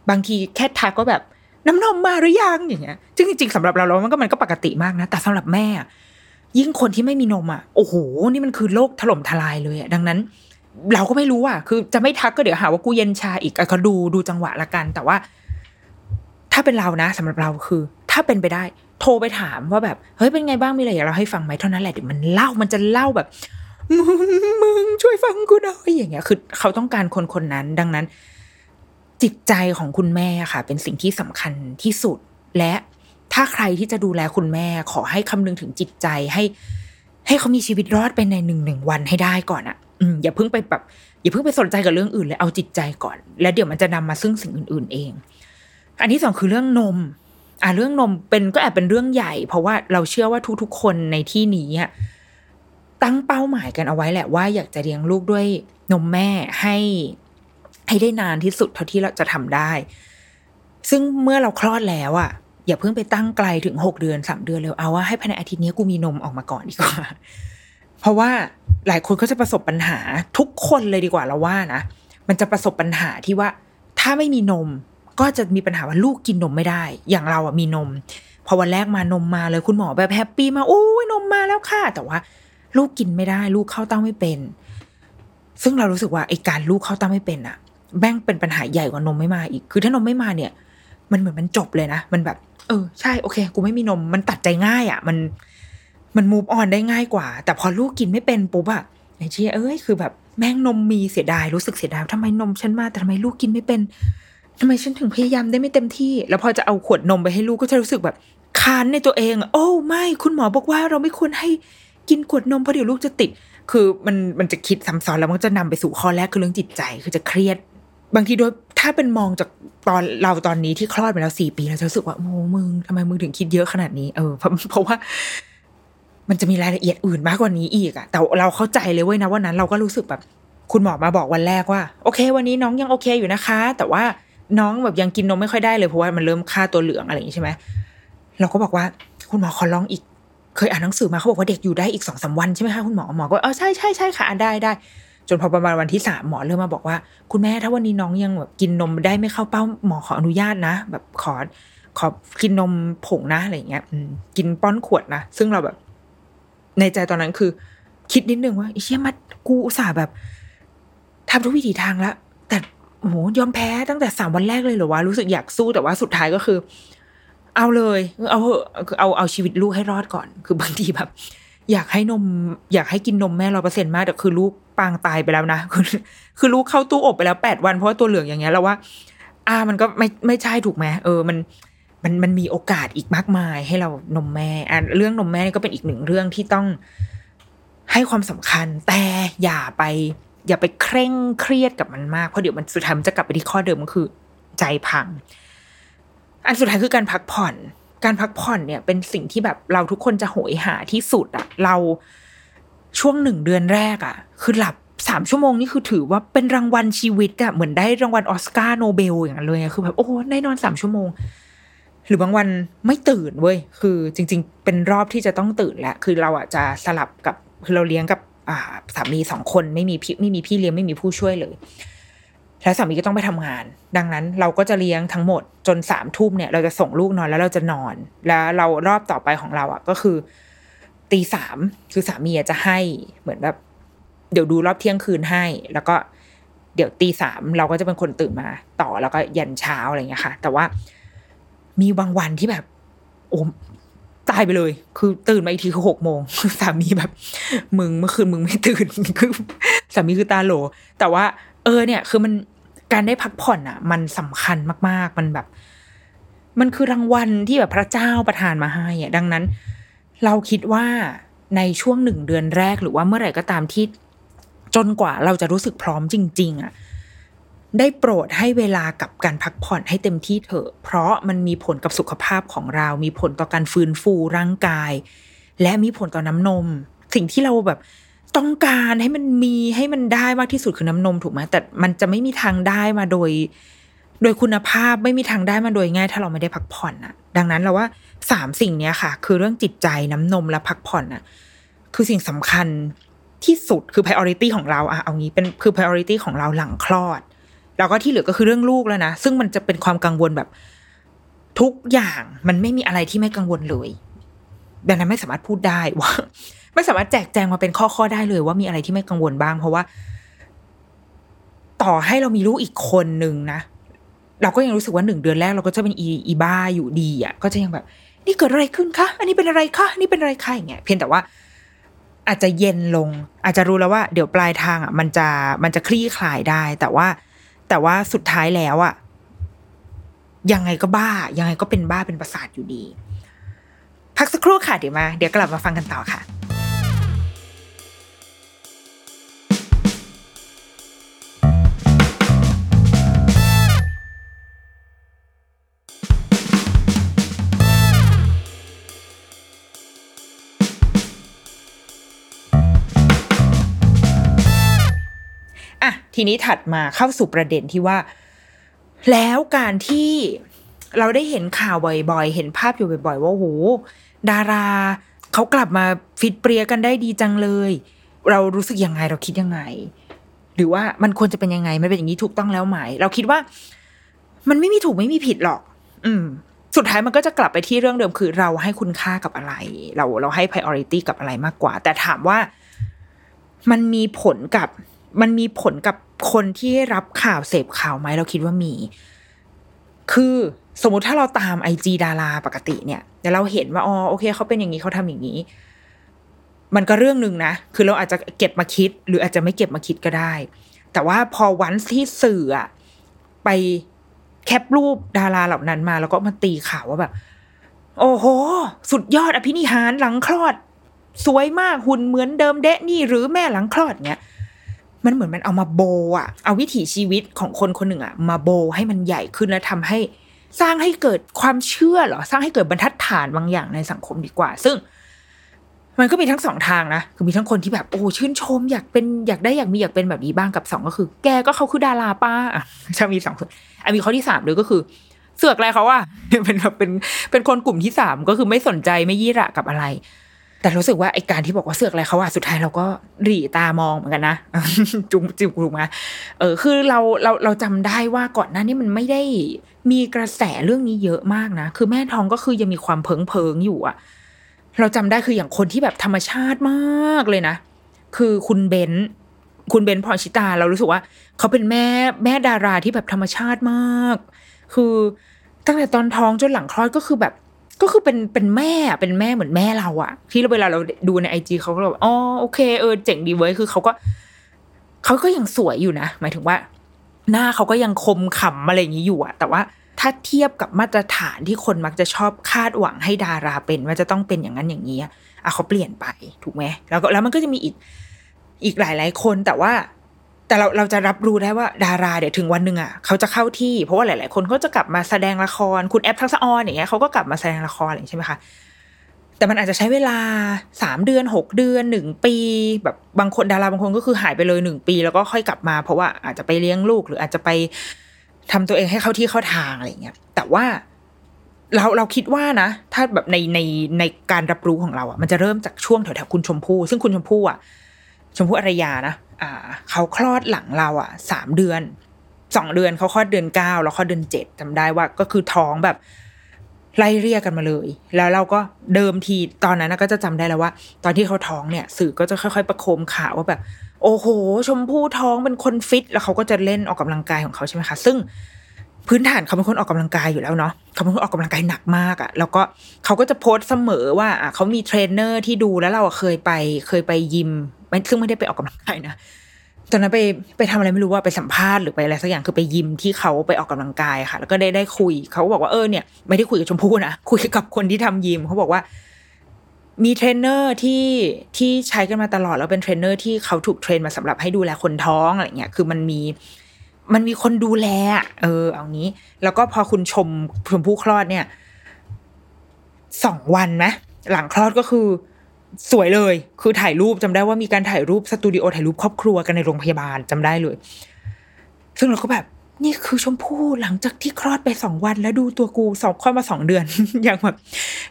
บางทีแค่ทักก็แบบน้ำนมมาหรือยังอย่างเงี้ยซึ่งจริงๆสำหรับเราเรามันก็มันก็ปกติมากนะ แต่สำหรับแม่ ยิ่งคนที่ไม่มีนมอะโอ้โห นี่มันคือโลกถล่มทลายเลยอะดังนั้น เราก็ไม่รู้อะ คือจะไม่ทักก็เดี๋ยวหาว่ากูเย็นชาอีกก็ดูดูจังหวะละกัน แต่ว่า ถ้าเป็นเรานะสำหรับเราคือ ถ้าเป็นไปได้ โทรไปถามว่าแบบเฮ้ยเป็นไงบ้างมีอะไรอยากเราให้ฟังไหมเท่านั้นแหละเดี๋ยวมันเล่ามันจะเล่าแบบมึงมึงช่วยฟังกูหน่อยอย่างเงี้ย คือเขาต้องการคนคนนั้น ดังนั้น จิตใจของคุณแม่ค่ะ เป็นสิ่งที่สำคัญที่สุด และถ้าใครที่จะดูแลคุณแม่ ขอให้คำนึงถึงจิตใจให้ ให้เขามีชีวิตรอดไปในหนึ่งหนึ่งวันให้ได้ก่อนอะ อย่าเพิ่งไปแบบอย่าเพิ่งไปสนใจกับเรื่องอื่นเลยเอาจิตใจก่อน แล้วเดี๋ยวมันจะนำมาซึ่งสิ่งอื่น ๆ เอง อันที่สองคือเรื่องนม อ่าเรื่องนมเป็นก็แอบเป็นเรื่องใหญ่ เพราะว่าเราเชื่อว่าทุกๆ คนในที่นี้ตั้งเป้าหมายกันเอาไว้แหละว่าอยากจะเลี้ยงลูกด้วยนมแม่ให้ให้ได้นานที่สุดเท่าที่เราจะทำได้ ซึ่งเมื่อเราคลอดแล้วอะอย่าเพิ่งไปตั้งไกลถึงหกเดือนสามเดือนเลยเอาว่าให้ภายในอาทิตย์นี้กูมีนมออกมาก่อนดีกว่า เพราะว่าหลายคนก็จะประสบปัญหาทุกคนเลยดีกว่าเราว่านะ มันจะประสบปัญหาที่ว่า ถ้าไม่มีนมก็จะมีปัญหาว่าลูกกินนมไม่ได้ อย่างเราอะมีนม พอวันแรกมานมมาเลยคุณหมอแบบแฮปปี้มาโอ้ยนมมาแล้วค่ะ แต่ว่า ลูกกินไม่ได้ ลูกเข้าเต้าไม่เป็น ซึ่งเรารู้สึกว่าไอ้การลูกเข้าเต้าไม่เป็นอะแบ่งเป็นปัญหาใหญ่กว่านมไม่มาอีก คือถ้านมไม่มาเนี่ย มันเหมือนมันจบเลยนะ มันแบบ เออใช่โอเค กูไม่มีนม มันตัดใจง่ายอะมัน มันมูฟออนได้ง่ายกว่า แต่พอลูกกินไม่เป็นปุ๊บอะไอ้เชี่ยเอ้ยคือแบบแม่งนมมีเสียดายรู้สึกเสียดายทำไมนมฉันมาแต่ทำไมลูกกินไม่เป็นทำไมฉันถึงพยายามได้ไม่เต็มที่ แล้วพอจะเอาขวดนมไปให้ลูกก็จะรู้สึกแบบค้านในตัวเอง โอ้ไม่คุณหมอบอกว่าเราไม่ควรให้กินขวดนมเพราะเดี๋ยวลูกจะติด คือมันมันจะคิดซ้ำซ้อนแล้วมันจะนำไปสู่ข้อแรกคือเรื่องจิตใจคือจะเครียด บางทีโดยถ้าเป็นมองจากตอนเราตอนนี้ที่คลอดมาแล้วสี่ปีเราจะรู้สึกว่าโอ้มึงทำไมมึงถึงคิดเยอะขนาดนี้เออเพราะเพราะว่า มันจะมีรายละเอียดอื่นมากกว่านี้อีกอะแต่เราเข้าใจเลยเว้ยนะวันนั้นเราก็รู้สึกแบบ คุณหมอมาบอกวันแรกว่า โอเค วันนี้น้องยังโอเคอยู่นะคะ แต่ว่าน้องแบบยังกินนมไม่ค่อยได้เลยเพราะว่ามันเริ่มค่าตัวเหลืองอะไรอย่างนี้ใช่ไหมเราก็บอกว่า คุณหมอขอลองอีก เคยอ่านหนังสือมาเขาบอกว่าเด็กอยู่ได้อีกสองสาวันใช่ไหมคะคุณหมอหมอก็เออใช่ใช่ใช่ค่ะอ่านได้ได้จนพอประมาณวันที่สามหมอเริ่มมาบอกว่า คุณแม่ถ้าวันนี้น้องยังแบบกินนมได้ไม่เข้าเป้าหมอขออนุญาตนะ แบบขอขอกินนมผงนะอะไรอย่างเงี้ยกินป้อนขวดนะซึ่งเราแบบ ในใจตอนนั้นคือ คิดนิดนึงว่าไอ้เชี่ยมัดกูอุตส่าห์แบบทำทุกวิถีทางแล้วแต่โหยอมแพ้ตั้งแต่สามวันแรกเลยเหรอวะรู้สึกอยากสู้แต่ว่าสุดท้ายก็คือ เอาเลย เอาเหอะเอาเอาชีวิตลูกให้รอดก่อน คือบางทีแบบ อยากให้นม อยากให้กินนมแม่ร้อยเปอร์เซ็นมากแต่คือลูกปางตายไปแล้วนะคือคือลูกเข้าตู้อบไปแล้วแปดวันเพราะว่าตัวเหลืองอย่างเงี้ยแล้วว่า อ่ามันก็ไม่ไม่ใช่ถูกไหมเออมัน มันมันมีโอกาสอีกมากมายให้เรานมแม่อะเรื่องนมแม่ก็เป็นอีกหนึ่งเรื่องที่ต้องให้ความสำคัญ แต่อย่าไป อย่าไปเคร่งเครียดกับมันมากเพราะเดี๋ยวมันสุดท้ายมันจะกลับไปที่ข้อเดิมก็คือ ใจพัง อันสุดท้ายคือการพักผ่อน การพักผ่อนเนี่ย เป็นสิ่งที่แบบเราทุกคนจะโหยหาที่สุดอะเราช่วงหนึ่งเดือนแรกอะคือหลับสามชั่วโมงนี่คือถือว่าเป็นรางวัลชีวิตอะเหมือนได้รางวัลออสการ์โนเบลอย่างนั้นเลยคือแบบโอ้ได้นอนสามชั่วโมง หรือบางวันไม่ตื่นเว้ย คือจริง ๆ เป็นรอบที่จะต้องตื่นแหละ คือเราอะจะสลับกับคือเราเลี้ยงกับอ่าสามีสองคนไม่มีพี่ไม่มีพี่เลี้ยงไม่มีผู้ช่วยเลย แล้วสามีก็ต้องไปทำงาน ดังนั้นเราก็จะเลี้ยงทั้งหมดจนสามทุ่มเนี่ย เราจะส่งลูกนอนแล้วเราจะนอน แล้วเรารอบต่อไปของเราอะก็คือตีสามคือสามีจะให้เหมือนแบบเดี๋ยวดูรอบเที่ยงคืนให้ แล้วก็เดี๋ยวตีสามเราก็จะเป็นคนตื่นมา ต่อแล้วก็ยันเช้าอะไรอย่างเงี้ยค่ะ แต่ว่า มีบางวันที่แบบ โอ้ตายไปเลย คือตื่นมาอีกทีคือหกโมงสามีแบบ มึงเมื่อคืนมึงไม่ตื่นคือสามีคือตาโหล แต่ว่า เออเนี่ย คือมันการได้พักผ่อนอะ มันสำคัญมาก ๆ มันแบบ มันคือรางวัลที่แบบพระเจ้าประทานมาให้อะดังนั้น เราคิดว่าในช่วงหนึ่งเดือนแรกหรือว่าเมื่อไหร่ก็ตามที่จนกว่าเราจะรู้สึกพร้อมจริง ๆ อะ ได้โปรดให้เวลากับการพักผ่อนให้เต็มที่เถอะ เพราะมันมีผลกับสุขภาพของเรา มีผลต่อการฟื้นฟูร่างกาย และมีผลต่อน้ำนม สิ่งที่เราแบบต้องการให้มันมีให้มันได้มากที่สุดคือน้ำนมถูกไหมแต่มันจะไม่มีทางได้มาโดย โดยคุณภาพไม่มีทางได้มาโดยง่าย ถ้าเราไม่ได้พักผ่อนอะดังนั้นเราว่าสามสิ่งเนี้ยค่ะ คือเรื่องจิตใจน้ำนมและพักผ่อนอะคือสิ่งสำคัญที่สุดคือ priority ของเราอะเอางี้เป็นคือ priority ของเราหลังคลอด แล้วก็ที่เหลือก็คือเรื่องลูกแล้วนะซึ่งมันจะเป็นความกังวลแบบทุกอย่างมันไม่มีอะไรที่ไม่กังวลเลยดังนั้นไม่สามารถพูดได้ว่า ไม่สามารถแจกแจงมาเป็นข้อข้อได้เลย ว่ามีอะไรที่ไม่กังวลบ้าง เพราะว่า ต่อให้เรามีลูกอีกคนนึงนะเราก็ยังรู้สึกว่าหนึ่งเดือนแรกเราก็จะเป็นอีอีบ้าอยู่ดีอะก็จะยังแบบ นี่เกิดอะไรขึ้นคะอันนี้เป็นอะไรคะนี่เป็นอะไรคะอย่างเงี้ยเพียงแต่ว่า อาจจะเย็นลง อาจจะรู้แล้วว่า เดี๋ยวปลายทางอะ มันจะมันจะคลี่คลายได้ แต่ว่า แต่ว่าสุดท้ายแล้วอะยังไงก็บ้า ยังไงก็เป็นบ้าเป็นประสาทอยู่ดี พักสักครู่ค่ะเดี๋ยวมา เดี๋ยวกลับมาฟังกันต่อค่ะ ทีนี้ถัดมาเข้าสู่ประเด็นที่ว่า แล้วการที่เราได้เห็นข่าวบ่อยๆ เห็นภาพอยู่บ่อย ๆ ว่าโหดาราเขากลับมาฟิตเปรียกันได้ดีจังเลย เรารู้สึกยังไงเราคิดยังไง หรือว่ามันควรจะเป็นยังไงมันเป็นอย่างนี้ถูกต้องแล้วไหม เราคิดว่า มันไม่มีถูกไม่มีผิดหรอก อืม สุดท้ายมันก็จะกลับไปที่เรื่องเดิมคือ เราให้คุณค่ากับอะไร เราเราให้ priority กับอะไรมากกว่า แต่ถามว่ามันมีผลกับ มันมีผลกับ คนที่รับข่าวเสพข่าวไหมเราคิดว่ามี คือสมมติถ้าเราตามไอจีดาราปกติเนี่ยแต่เราเห็นว่าอ๋อโอเคเขาเป็นอย่างนี้เขาทำอย่างนี้ มันก็เรื่องหนึ่งนะ คือเราอาจจะเก็บมาคิด หรืออาจจะไม่เก็บมาคิดก็ได้ แต่ว่าพอวันที่สื่ออะไปแคปรูปดาราเหล่านั้นมา แล้วก็มาตีข่าวว่าแบบ โอ้โห สุดยอดอภินิหารหลังคลอด สวยมากหุ่นเหมือนเดิมเดะนี่หรือแม่หลังคลอดเนี่ย มันเหมือนมันเอามาโบอะเอาวิถีชีวิตของคนคนหนึ่งอะมาโบให้มันใหญ่ขึ้นแล้วทำให้สร้างให้เกิดความเชื่อเหรอสร้างให้เกิดบรรทัดฐานบางอย่างในสังคมดีกว่า ซึ่ง มันก็มีทั้งสองทางนะคือมีทั้งคนที่แบบโอ้ชื่นชม อยากเป็นอยากได้อยากมีอยากเป็นแบบนี้บ้างกับสองก็คือ แกก็เขาคือดาราป้าอะจะมีสองคนอะมีข้อที่สามเลยก็คือ เสือกอะไรเขาว่าเป็นแบบเป็นเป็นคนกลุ่มที่สามก็คือไม่สนใจไม่ยี่ระกับอะไร แต่รู้สึกว่าไอการที่บอกว่าเสือกอะไรเขาว่าสุดท้ายเราก็หลีตามองเหมือนกันนะจุงจิบกลุ่มมาเออคือเราเราเราจำได้ว่าก่อนหน้านี้มันไม่ได้มีกระแสเรื่องนี้เยอะมากนะ คือแม่ทองก็คือยังมีความเพิงเพิงอยู่อะเราจำได้คืออย่างคนที่แบบธรรมชาติมากเลยนะ คือคุณเบนคุณเบนพรชิตา เรารู้สึกว่า เขาเป็นแม่แม่ดาราที่แบบธรรมชาติมาก คือตั้งแต่ตอนท้องจนหลังคลอดก็คือแบบ ก็คือเป็นเป็นแม่เป็นแม่เหมือนแม่เราอะที่เราเวลาเราดูในไอจีเขาก็แบบอ๋อโอเคเออเจ๋งดีเว้ยคือเขาก็เขาก็ยังสวยอยู่นะหมายถึงว่า หน้าเขาก็ยังคมขำอะไรอย่างนี้อยู่อะแต่ว่าถ้าเทียบกับมาตรฐานที่คนมักจะชอบคาดหวังให้ดาราเป็นว่าจะต้องเป็นอย่างนั้นอย่างนี้อะเขาเปลี่ยนไปถูกไหมแล้วก็แล้วมันก็จะมีอีกอีกหลายหลายคนแต่ว่า แต่เราเราจะรับรู้ได้ว่าดาราเดี๋ยวถึงวันหนึ่งอะเขาจะเข้าที่เพราะว่าหลาย ๆ คนเขาจะกลับมาแสดงละครคุณแอปทักษะออนอย่างเงี้ยเขาก็กลับมาแสดงละครอย่างใช่ไหมคะแต่มันอาจจะใช้เวลาสามเดือนหกเดือนหนึ่งปีแบบบางคนดาราบางคนก็คือหายไปเลยหนึ่งปี แล้วก็ค่อยกลับมา เพราะว่าอาจจะไปเลี้ยงลูกหรืออาจจะไปทำตัวเองให้เข้าที่เข้าทางอะไรเงี้ยแต่ว่าเราเราคิดว่านะ ถ้าแบบในในในการรับรู้ของเราอะมันจะเริ่มจากช่วงแถวๆคุณชมพู่ซึ่งคุณชมพู่อะชมพู่อารยานะ อ่าเขาคลอดหลังเราอะสามเดือนสองเดือนเขาคลอดเดือนเก้าแล้วคลอดเดือนเจ็ดจำได้ว่าก็คือท้องแบบไล่เรียกกันมาเลย แล้วเราก็เดิมทีตอนนั้นก็จะจำได้แล้วว่า ตอนที่เขาท้องเนี่ย สื่อก็จะค่อย ๆ ประโคมข่าวว่าแบบ โอ้โห ชมพู่ท้องเป็นคนฟิต แล้วเขาก็จะเล่นออกกำลังกายของเขาใช่ไหมคะซึ่งพื้นฐานเขาเป็นคนออกกำลังกายอยู่แล้วเนาะเขาเป็นคนออกกำลังกายหนักมากอะ่ะ แล้วก็เขาก็จะโพสต์เสมอว่าเขามีเทรนเนอร์ที่ดูแล้วเราเคยไปเคยไปยิม ซึ่งไม่ได้ไปออกกำลังกายนะตอนนั้นไปไปทำอะไรไม่รู้ว่าไปสัมภาษณ์หรือไปอะไรสักอย่างคือไปยิมที่เขาไปออกกำลังกายค่ะ แล้วก็ได้ได้คุยเขาบอกว่าเออเนี่ยไม่ได้คุยกับชมพู่นะคุยกับคนที่ทำยิมเขาบอกว่า มีเทรนเนอร์ที่ที่ใช้กันมาตลอดแล้วเป็นเทรนเนอร์ที่เขาถูก train มาสำหรับให้ดูแลคนท้องอะไรเงี้ยคือมันมีมันมีคนดูแล เออ เอางี้ แล้วก็พอคุณชมชมพู่คลอดเนี่ยสองวันไหมหลังคลอดก็คือ สวยเลย คือถ่ายรูปจำได้ว่ามีการถ่ายรูปสตูดิโอถ่ายรูปครอบครัวกันในโรงพยาบาลจำได้เลย ซึ่งเราก็แบบนี่คือชมพู่หลังจากที่คลอดไปสองวันแล้วดูตัวกูสองคลอดมาสองเดือน อย่างแบบ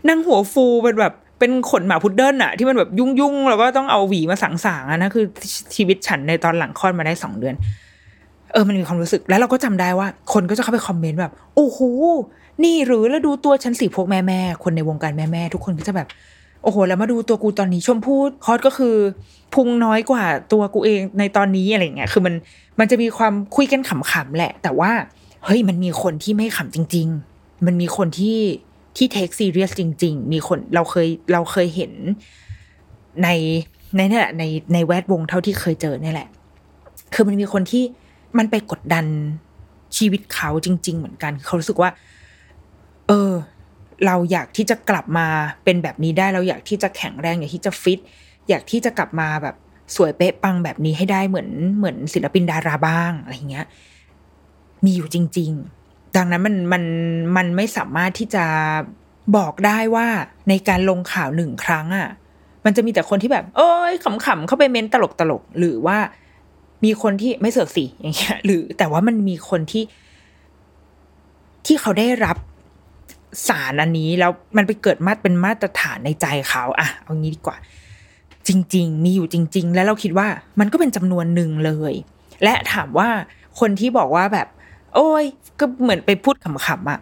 นั่งหัวฟูเป็นแบบเป็นขนหมาพุดเดิ้ลอะที่มันแบบยุ่งยุ่งแล้วก็ต้องเอาหวีมาสังสางอะนะคือชีวิตฉันในตอนหลังคลอดมาได้สองเดือน เออมันมีความรู้สึกแล้วเราก็จำได้ว่า คนก็จะเข้าไปคอมเมนต์แบบโอ้โหนี่หรือแล้วดูตัวฉันสิพวกแม่แม่คนในวงการแม่แม่ทุกคนก็จะแบบ โอ้โห แล้วมาดูตัวกูตอนนี้ชมพู่คอดก็คือพุงน้อยกว่าตัวกูเองในตอนนี้อะไรเงี้ย คือมันมันจะมีความคุยกันขำๆแหละ แต่ว่าเฮ้ยมันมีคนที่ไม่ขำจริง ๆ มันมีคนที่ที่เทคซีเรียสจริง ๆ มีคนเราเคยเราเคยเห็นในในนี่แหละในในแวดวงเท่าที่เคยเจอเนี่ยแหละ คือมันมีคนที่มันไปกดดันชีวิตเขาจริง ๆ เหมือนกัน เขารู้สึกว่า เออ เราอยากที่จะกลับมาเป็นแบบนี้ได้ เราอยากที่จะแข็งแรง อยากที่จะฟิต อยากที่จะกลับมาแบบสวยเป๊ะปังแบบนี้ให้ได้เหมือนเหมือนศิลปินดาราบ้างอะไรเงี้ย มีอยู่จริง ๆ ดังนั้นมันมันมันไม่สามารถที่จะบอกได้ว่าในการลงข่าวหนึ่งครั้งอะ่ะ มันจะมีแต่คนที่แบบ เอ้ยขำๆเข้าไปเม้นตลกตลกหรือว่ามีคนที่ไม่เสือกสิอย่างเงี้ย หรือแต่ว่ามันมีคนที่ที่เขาได้รับ สารอันนี้แล้วมันไปเกิดมาเป็นมาตรฐานในใจเขาอะเอางี้ดีกว่า จริง ๆ มีอยู่จริง ๆ แล้วเราคิดว่ามันก็เป็นจำนวนหนึ่งเลย และถามว่าคนที่บอกว่าแบบ โอ้ย ก็เหมือนไปพูดขำๆอะ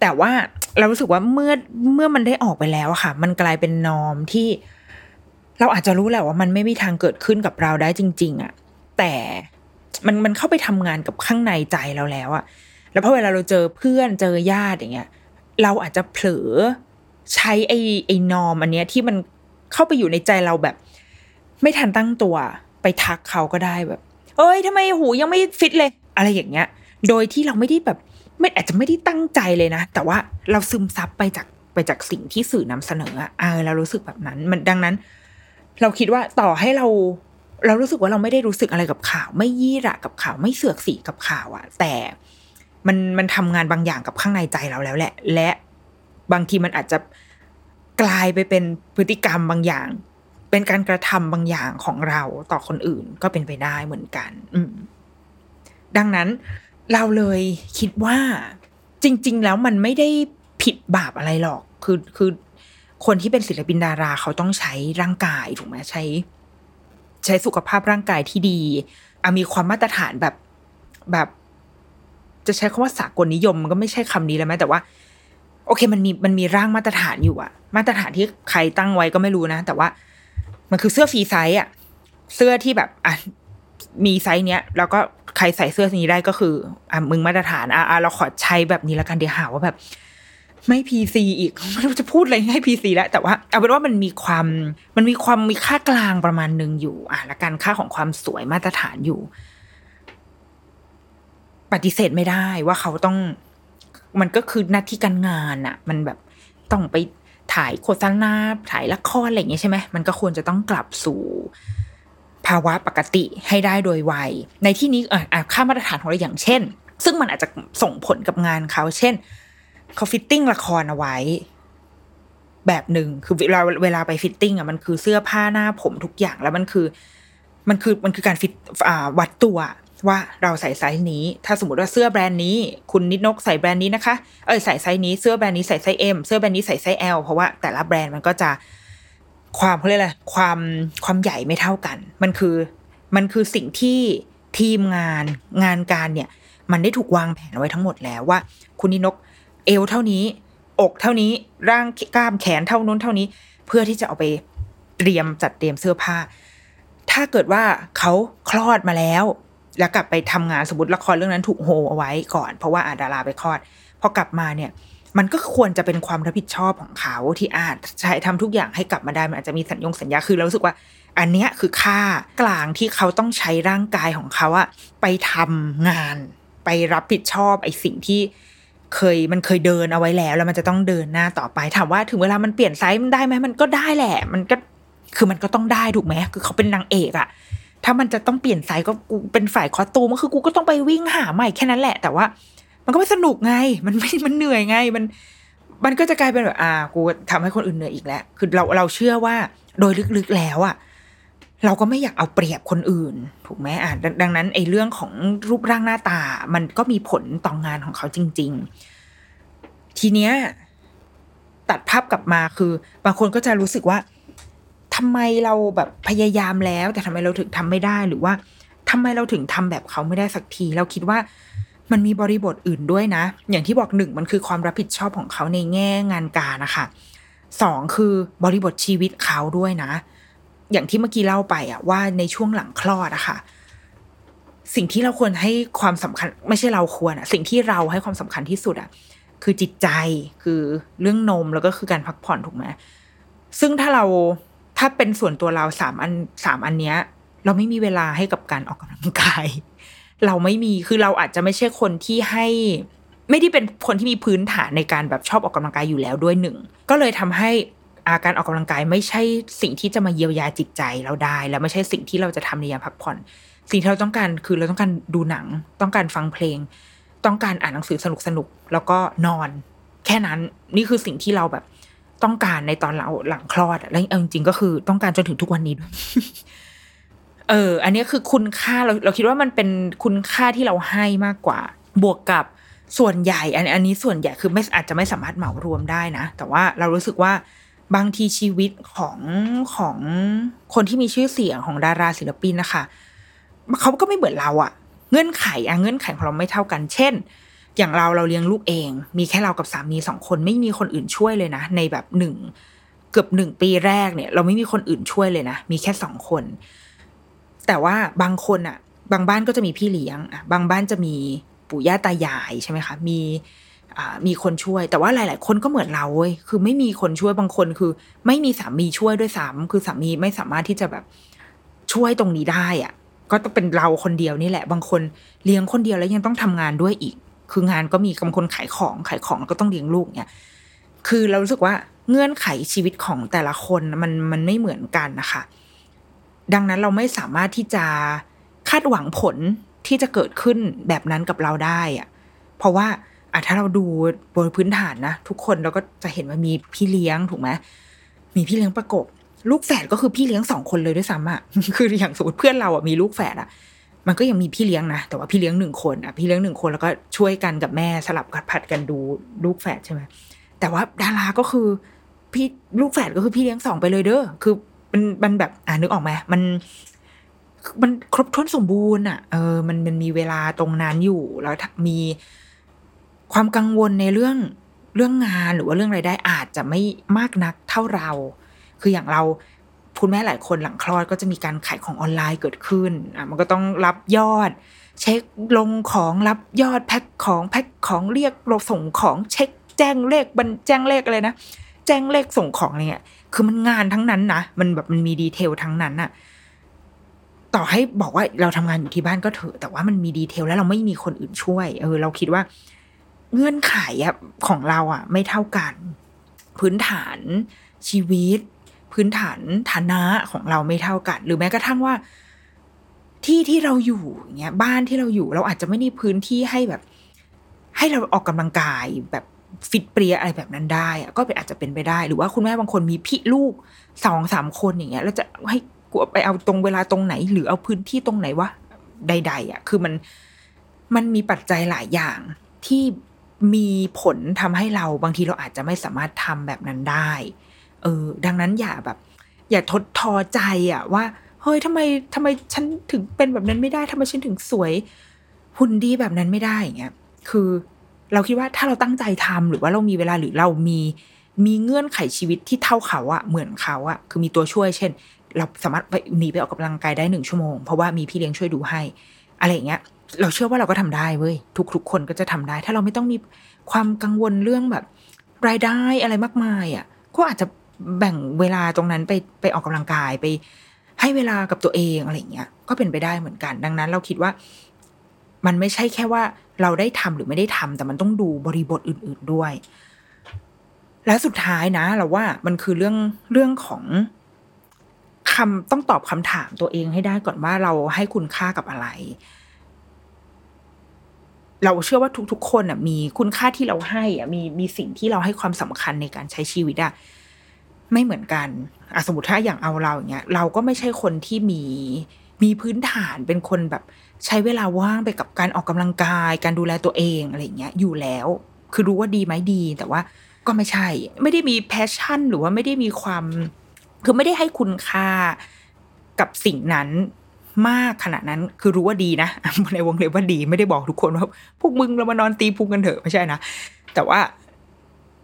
แต่ว่าเรารู้สึกว่าเมื่อเมื่อมันได้ออกไปแล้วอะค่ะ มันกลายเป็นนอมที่ เราอาจจะรู้แหละว่ามันไม่มีทางเกิดขึ้นกับเราได้จริง ๆอะแต่มันมันเข้าไปทำงานกับข้างในใจเราแล้วอะแล้วพอเวลาเราเจอเพื่อนเจอญาติอย่างเงี้ย เราอาจจะเผลอใช้ไอ้ไอ้นอมอันเนี้ยที่มันเข้าไปอยู่ในใจเราแบบ ไม่ทันตั้งตัวไปทักเขาก็ได้แบบ เอ้ยทำไมหูยังไม่ฟิตเลย อะไรอย่างเงี้ย โดยที่เราไม่ได้แบบไม่อาจจะไม่ได้ตั้งใจเลยนะ แต่ว่าเราซึมซับไปจากไปจากสิ่งที่สื่อนำเสนออะเออเรารู้สึกแบบนั้น มันดังนั้น เราคิดว่าต่อให้เรา เรารู้สึกว่าเราไม่ได้รู้สึกอะไรกับข่าว ไม่ยี่ระกับข่าว ไม่เสือกสีกับข่าวอะแต่ มันมันทำงานบางอย่างกับข้างในใจเราแล้วแหละ และบางทีมันอาจจะกลายไปเป็นพฤติกรรมบางอย่าง เป็นการกระทำบางอย่างของเราต่อคนอื่นก็เป็นไปได้เหมือนกัน อืดังนั้นเราเลยคิดว่าจริง ๆ แล้วมันไม่ได้ผิดบาปอะไรหรอก คือคือคนที่เป็นศิลปินดาราเขาต้องใช้ร่างกายถูกไหมใช้ ใช้สุขภาพร่างกายที่ดีอมีความมาตรฐานแบบแบบ จะใช้คำว่าสากลนิยมมันก็ไม่ใช่คำนี้แล้วไหมแต่ว่า โอเคมันมีมันมีร่างมาตรฐานอยู่อะมาตรฐานที่ใครตั้งไว้ก็ไม่รู้นะ แต่ว่ามันคือเสื้อ free size อะเสื้อที่แบบอะมีไซส์เนี้ยแล้วก็ใครใส่เสื้อนี้ได้ก็คืออะมึงมาตรฐานอะอะเราขอใช้แบบนี้ละกันเดี๋ยวหาว่าแบบ ไม่ PC อีกไม่รู้จะพูดอะไรให้ PC แล้วแต่ว่าเอาเป็นว่ามันมีความมันมีความมีค่ากลางประมาณหนึ่งอยู่ อะละกันค่าของความสวยมาตรฐานอยู่ ปฏิเสธไม่ได้ว่าเขาต้อง มันก็คือหน้าที่การงานอะมันแบบต้องไปถ่ายโฆษณาถ่ายละครอะไรอย่างเงี้ยใช่ไหมมันก็ควรจะต้องกลับสู่ภาวะปกติให้ได้โดยไวในที่นี้อ่อค่ามาตรฐานของเราอย่างเช่น ซึ่งมันอาจจะส่งผลกับงานเขาเช่นเขา fitting ละครเอาไว้ แบบหนึ่งคือเวลาเวลาไป fitting อะมันคือเสื้อผ้าหน้าผมทุกอย่างแล้วมันคือ มันคือมันคือการฟิตวัดตัว ว่าเราใส่ไซส์นี้ ถ้าสมมติว่าเสื้อแบรนด์นี้ คุณนิดนกใส่แบรนด์นี้นะคะ เออใส่ไซส์นี้ เสื้อแบรนด์นี้ใส่ไซส์ M เสื้อแบรนด์นี้ใส่ไซส์ L เพราะว่าแต่ละแบรนด์มันก็จะความเขาเรียกอะไรความความใหญ่ไม่เท่ากัน มันคือมันคือสิ่งที่ทีมงานงานการเนี่ย มันได้ถูกวางแผนไว้ทั้งหมดแล้วว่า คุณนิดนกเอวเท่านี้ อกเท่านี้ร่างกล้ามแขนเท่านู้นเท่านี้ เพื่อที่จะเอาไปเตรียมจัดเตรียมเสื้อผ้า ถ้าเกิดว่าเขาคลอดมาแล้ว แล้วกลับไปทำงานสมมติละครเรื่องนั้นถูกโฮเอาไว้ก่อน เพราะว่าอาดาราไปคลอดพอกลับมาเนี่ยมันก็ควรจะเป็นความรับผิดชอบของเขาที่อาจใช้ทำทุกอย่างให้กลับมาได้มันอาจจะมีสัญญงสัญญาคือเราสึกว่า อันเนี้ยคือค่ากลางที่เขาต้องใช้ร่างกายของเขาอะไปทำงาน ไปรับผิดชอบไอ้สิ่งที่เคยมันเคยเดินเอาไว้แล้ว แล้วมันจะต้องเดินหน้าต่อไปถามว่าถึงเวลามันเปลี่ยนไซส์มันได้ไหมมันก็ได้แหละ มันก็คือมันก็ต้องได้ถูกไหมคือเขาเป็นนางเอกอะ ถ้ามันจะต้องเปลี่ยนไซส์ก็กูเป็นฝ่าย costume ก็คือกูก็ต้องไปวิ่งหาใหม่แค่นั้นแหละ แต่ว่า มันก็ไม่สนุกไง มันไม่มันเหนื่อยไง มัน มันก็จะกลายเป็นแบบอ่า กูทำให้คนอื่นเหนื่อยอีกแล้ว คือเราเราเชื่อว่าโดยลึกๆแล้วอะเราก็ไม่อยากเอาเปรียบคนอื่น ถูกไหมอ่าดังนั้นไอ้เรื่องของรูปร่างหน้าตา มันก็มีผลต่องงานของเขาจริง ๆ ทีเนี้ยตัดภาพกลับมาคือบางคนก็จะรู้สึกว่า ทำไมเราแบบพยายามแล้ว แต่ทำไมเราถึงทำไม่ได้หรือว่าทำไมเราถึงทำแบบเขาไม่ได้สักที เราคิดว่ามันมีบริบทอื่นด้วยนะ อย่างที่บอกหนึ่งมันคือความรับผิดชอบของเขาในแง่งานการนะคะสองคือบริบทชีวิตเขาด้วยนะ อย่างที่เมื่อกี้เล่าไปอะว่าในช่วงหลังคลอดอะค่ะ สิ่งที่เราควรให้ความสำคัญ ไม่ใช่เราควรอะสิ่งที่เราให้ความสำคัญที่สุดอะคือจิตใจคือเรื่องนมแล้วก็คือการพักผ่อนถูกไหมซึ่งถ้าเรา ถ้าเป็นส่วนตัวเราสามอันสามอันเนี้ย เราไม่มีเวลาให้กับการออกกำลังกาย เราไม่มีคือเราอาจจะไม่ใช่คนที่ให้ ไม่ได้เป็นคนที่มีพื้นฐานในการแบบชอบออกกำลังกายอยู่แล้วด้วยหนึ่งก็เลยทำให้อาการออกกำลังกายไม่ใช่สิ่งที่จะมาเยียวยาจิตใจเราได้ แล้วไม่ใช่สิ่งที่เราจะทำในยามพักผ่อน สิ่งที่เราต้องการคือเราต้องการดูหนัง ต้องการฟังเพลง ต้องการอ่านหนังสือสนุกสนุกแล้วก็นอน แค่นั้นนี่คือสิ่งที่เราแบบ ต้องการในตอนหลังหลังคลอดแล้วจริงๆก็คือต้องการจนถึงทุกวันนี้ด้วยเออ อันนี้คือคุณค่าเราเราคิดว่ามันเป็นคุณค่าที่เราให้มากกว่า บวกกับส่วนใหญ่ อันอันนี้ส่วนใหญ่คือไม่อาจจะไม่สามารถเหมารวมได้นะ แต่ว่าเรารู้สึกว่าบางทีชีวิตของของคนที่มีชื่อเสียงของดาราศิลปินนะคะเขาก็ไม่เหมือนเราอะเงื่อนไขอะเงื่อนไขของเราไม่เท่ากัน เช่น อย่างเราเราเลี้ยงลูกเอง มีแค่เรากับสามีสองคนไม่มีคนอื่นช่วยเลยนะ ในแบบหนึ่งเกือบหนึ่งปีแรกเนี่ย เราไม่มีคนอื่นช่วยเลยนะ มีแค่สองคน แต่ว่าบางคนอะบางบ้านก็จะมีพี่เลี้ยงอะบางบ้านจะมีปู่ย่าตายายใช่ไหมคะ มีมีคนช่วย แต่ว่าหลาย ๆ คนก็เหมือนเราเว้ยคือไม่มีคนช่วยบางคนคือ ไม่มีสามีช่วยด้วยซ้ำคือสามีไม่สามารถที่จะแบบช่วยตรงนี้ได้อะก็ต้องเป็นเราคนเดียวนี่แหละ บางคนเลี้ยงคนเดียวแล้วยังต้องทำงานด้วยอีก คืองานก็มีบางคนขายของขายของก็ต้องเลี้ยงลูกเนี่ย คือเรารู้สึกว่าเงื่อนไขชีวิตของแต่ละคนมันมันไม่เหมือนกันนะคะ ดังนั้นเราไม่สามารถที่จะคาดหวังผลที่จะเกิดขึ้นแบบนั้นกับเราได้อะเพราะว่าอะถ้าเราดูบนพื้นฐานนะทุกคนเราก็จะเห็นว่ามีพี่เลี้ยงถูกไหมมีพี่เลี้ยงประกบ ลูกแฝดก็คือพี่เลี้ยงสองคนเลยด้วยซ้ำอะคืออย่างสมมติเพื่อนเราอะมีลูกแฝดอะ มันก็ยังมีพี่เลี้ยงนะแต่ว่าพี่เลี้ยงหนึ่งคนอะพี่เลี้ยงหนึ่งคนแล้วก็ช่วยกันกับแม่สลับกัดผัดกันดูลูกแฝดใช่ไหมแต่ว่าดาราก็คือพี่ลูกแฝดก็คือพี่เลี้ยงสองไปเลยเด้อคือมันมันแบบอ่านึกออกไหมมันมันครบถ้วนสมบูรณ์อะเออมันมันมีเวลาตรงนั้นอยู่แล้วมีความกังวลในเรื่องเรื่องงานหรือว่าเรื่องไรายได้อาจจะไม่มากนักเท่าเรา คืออย่างเรา คุณแม่หลายคนหลังคลอดก็จะมีการขายของออนไลน์เกิดขึ้นอะมันก็ต้องรับยอด เช็คลงของรับยอดแพ็คของแพ็คของเรียกเราส่งของเช็คแจ้งเลขบันแจ้งเลขอะไรนะแจ้งเลขส่งของอะไรเงี้ยคือมันงานทั้งนั้นนะมันแบบมันมี detail ทั้งนั้นอะต่อให้บอกว่าเราทำงานอยู่ที่บ้านก็เถอะแต่ว่ามันมี detail แล้วเราไม่มีคนอื่นช่วย เออ เราคิดว่า เงื่อนไขอะของเราอะไม่เท่ากัน พื้นฐานชีวิต พื้นฐานฐานะของเราไม่เท่ากัน หรือแม้กระทั่งว่า ที่ที่เราอยู่เงี้ยบ้านที่เราอยู่เราอาจจะไม่มีพื้นที่ให้แบบ ให้เราออกกำลังกายแบบฟิตเปรียอะไรแบบนั้นได้ก็เป็นอาจจะเป็นไปได้ หรือว่าคุณแม่บางคนมีพี่ลูกสองสามคนอย่างเงี้ย แล้วจะให้กลัวไปเอาตรงเวลาตรงไหน หรือเอาพื้นที่ตรงไหนวะใด ๆ อะ คือมันมันมีปัจจัยหลายอย่างที่มีผลทำให้เราบางทีเราอาจจะไม่สามารถทำแบบนั้นได้ เออ ดังนั้นอย่าแบบ อย่าทดทอใจอะว่าเฮ้ยทำไมทำไมฉันถึงเป็นแบบนั้นไม่ได้ทำไมฉันถึงสวยหุ่นดีแบบนั้นไม่ได้อย่างเงี้ยคือเราคิดว่าถ้าเราตั้งใจทำหรือว่าเรามีเวลาหรือเรามีมีเงื่อนไขชีวิตที่เท่าเขาอะเหมือนเขาอะคือมีตัวช่วย เช่น เราสามารถไปหนีไปออกกำลังกายได้หนึ่งชั่วโมง เพราะว่ามีพี่เลี้ยงช่วยดูให้ อะไรอย่างเงี้ย เราเชื่อว่าเราก็ทำได้เว้ยทุก ๆ คนก็จะทำได้ ถ้าเราไม่ต้องมีความกังวลเรื่องแบบ รายได้อะไรมากมายอะก็อาจจะ แบ่งเวลาตรงนั้นไปไปออกกำลังกายไป ให้เวลากับตัวเองอะไรเงี้ยก็เป็นไปได้เหมือนกัน ดังนั้น เราคิดว่า มันไม่ใช่แค่ว่าเราได้ทำหรือไม่ได้ทำแต่มันต้องดูบริบทอื่น ๆด้วย และสุดท้ายนะ เราว่ามันคือเรื่องเรื่องของคำต้องตอบคำถามตัวเองให้ได้ก่อนว่าเราให้คุณค่ากับอะไร เราเชื่อว่าทุกๆ คนอะมีคุณค่าที่เราให้อะมีมีสิ่งที่เราให้ความสำคัญในการใช้ชีวิตอะ ไม่เหมือนกันอะสมมติถ้าอย่างเอาเราอย่างเงี้ยเราก็ไม่ใช่คนที่มีมีพื้นฐานเป็นคนแบบใช้เวลาว่างไปกับการออกกำลังกาย การดูแลตัวเองอะไรเงี้ยอยู่แล้ว คือรู้ว่าดีไหมดี แต่ว่าก็ไม่ใช่ ไม่ได้มีแพชชั่น หรือว่าไม่ได้มีความ คือไม่ได้ให้คุณค่ากับสิ่งนั้นมากขนาดนั้นคือรู้ว่าดีนะในวงเล็บว่าดีไม่ได้บอกทุกคนว่าพวกมึงเรามานอนตีพุงกันเถอะไม่ใช่นะแต่ว่า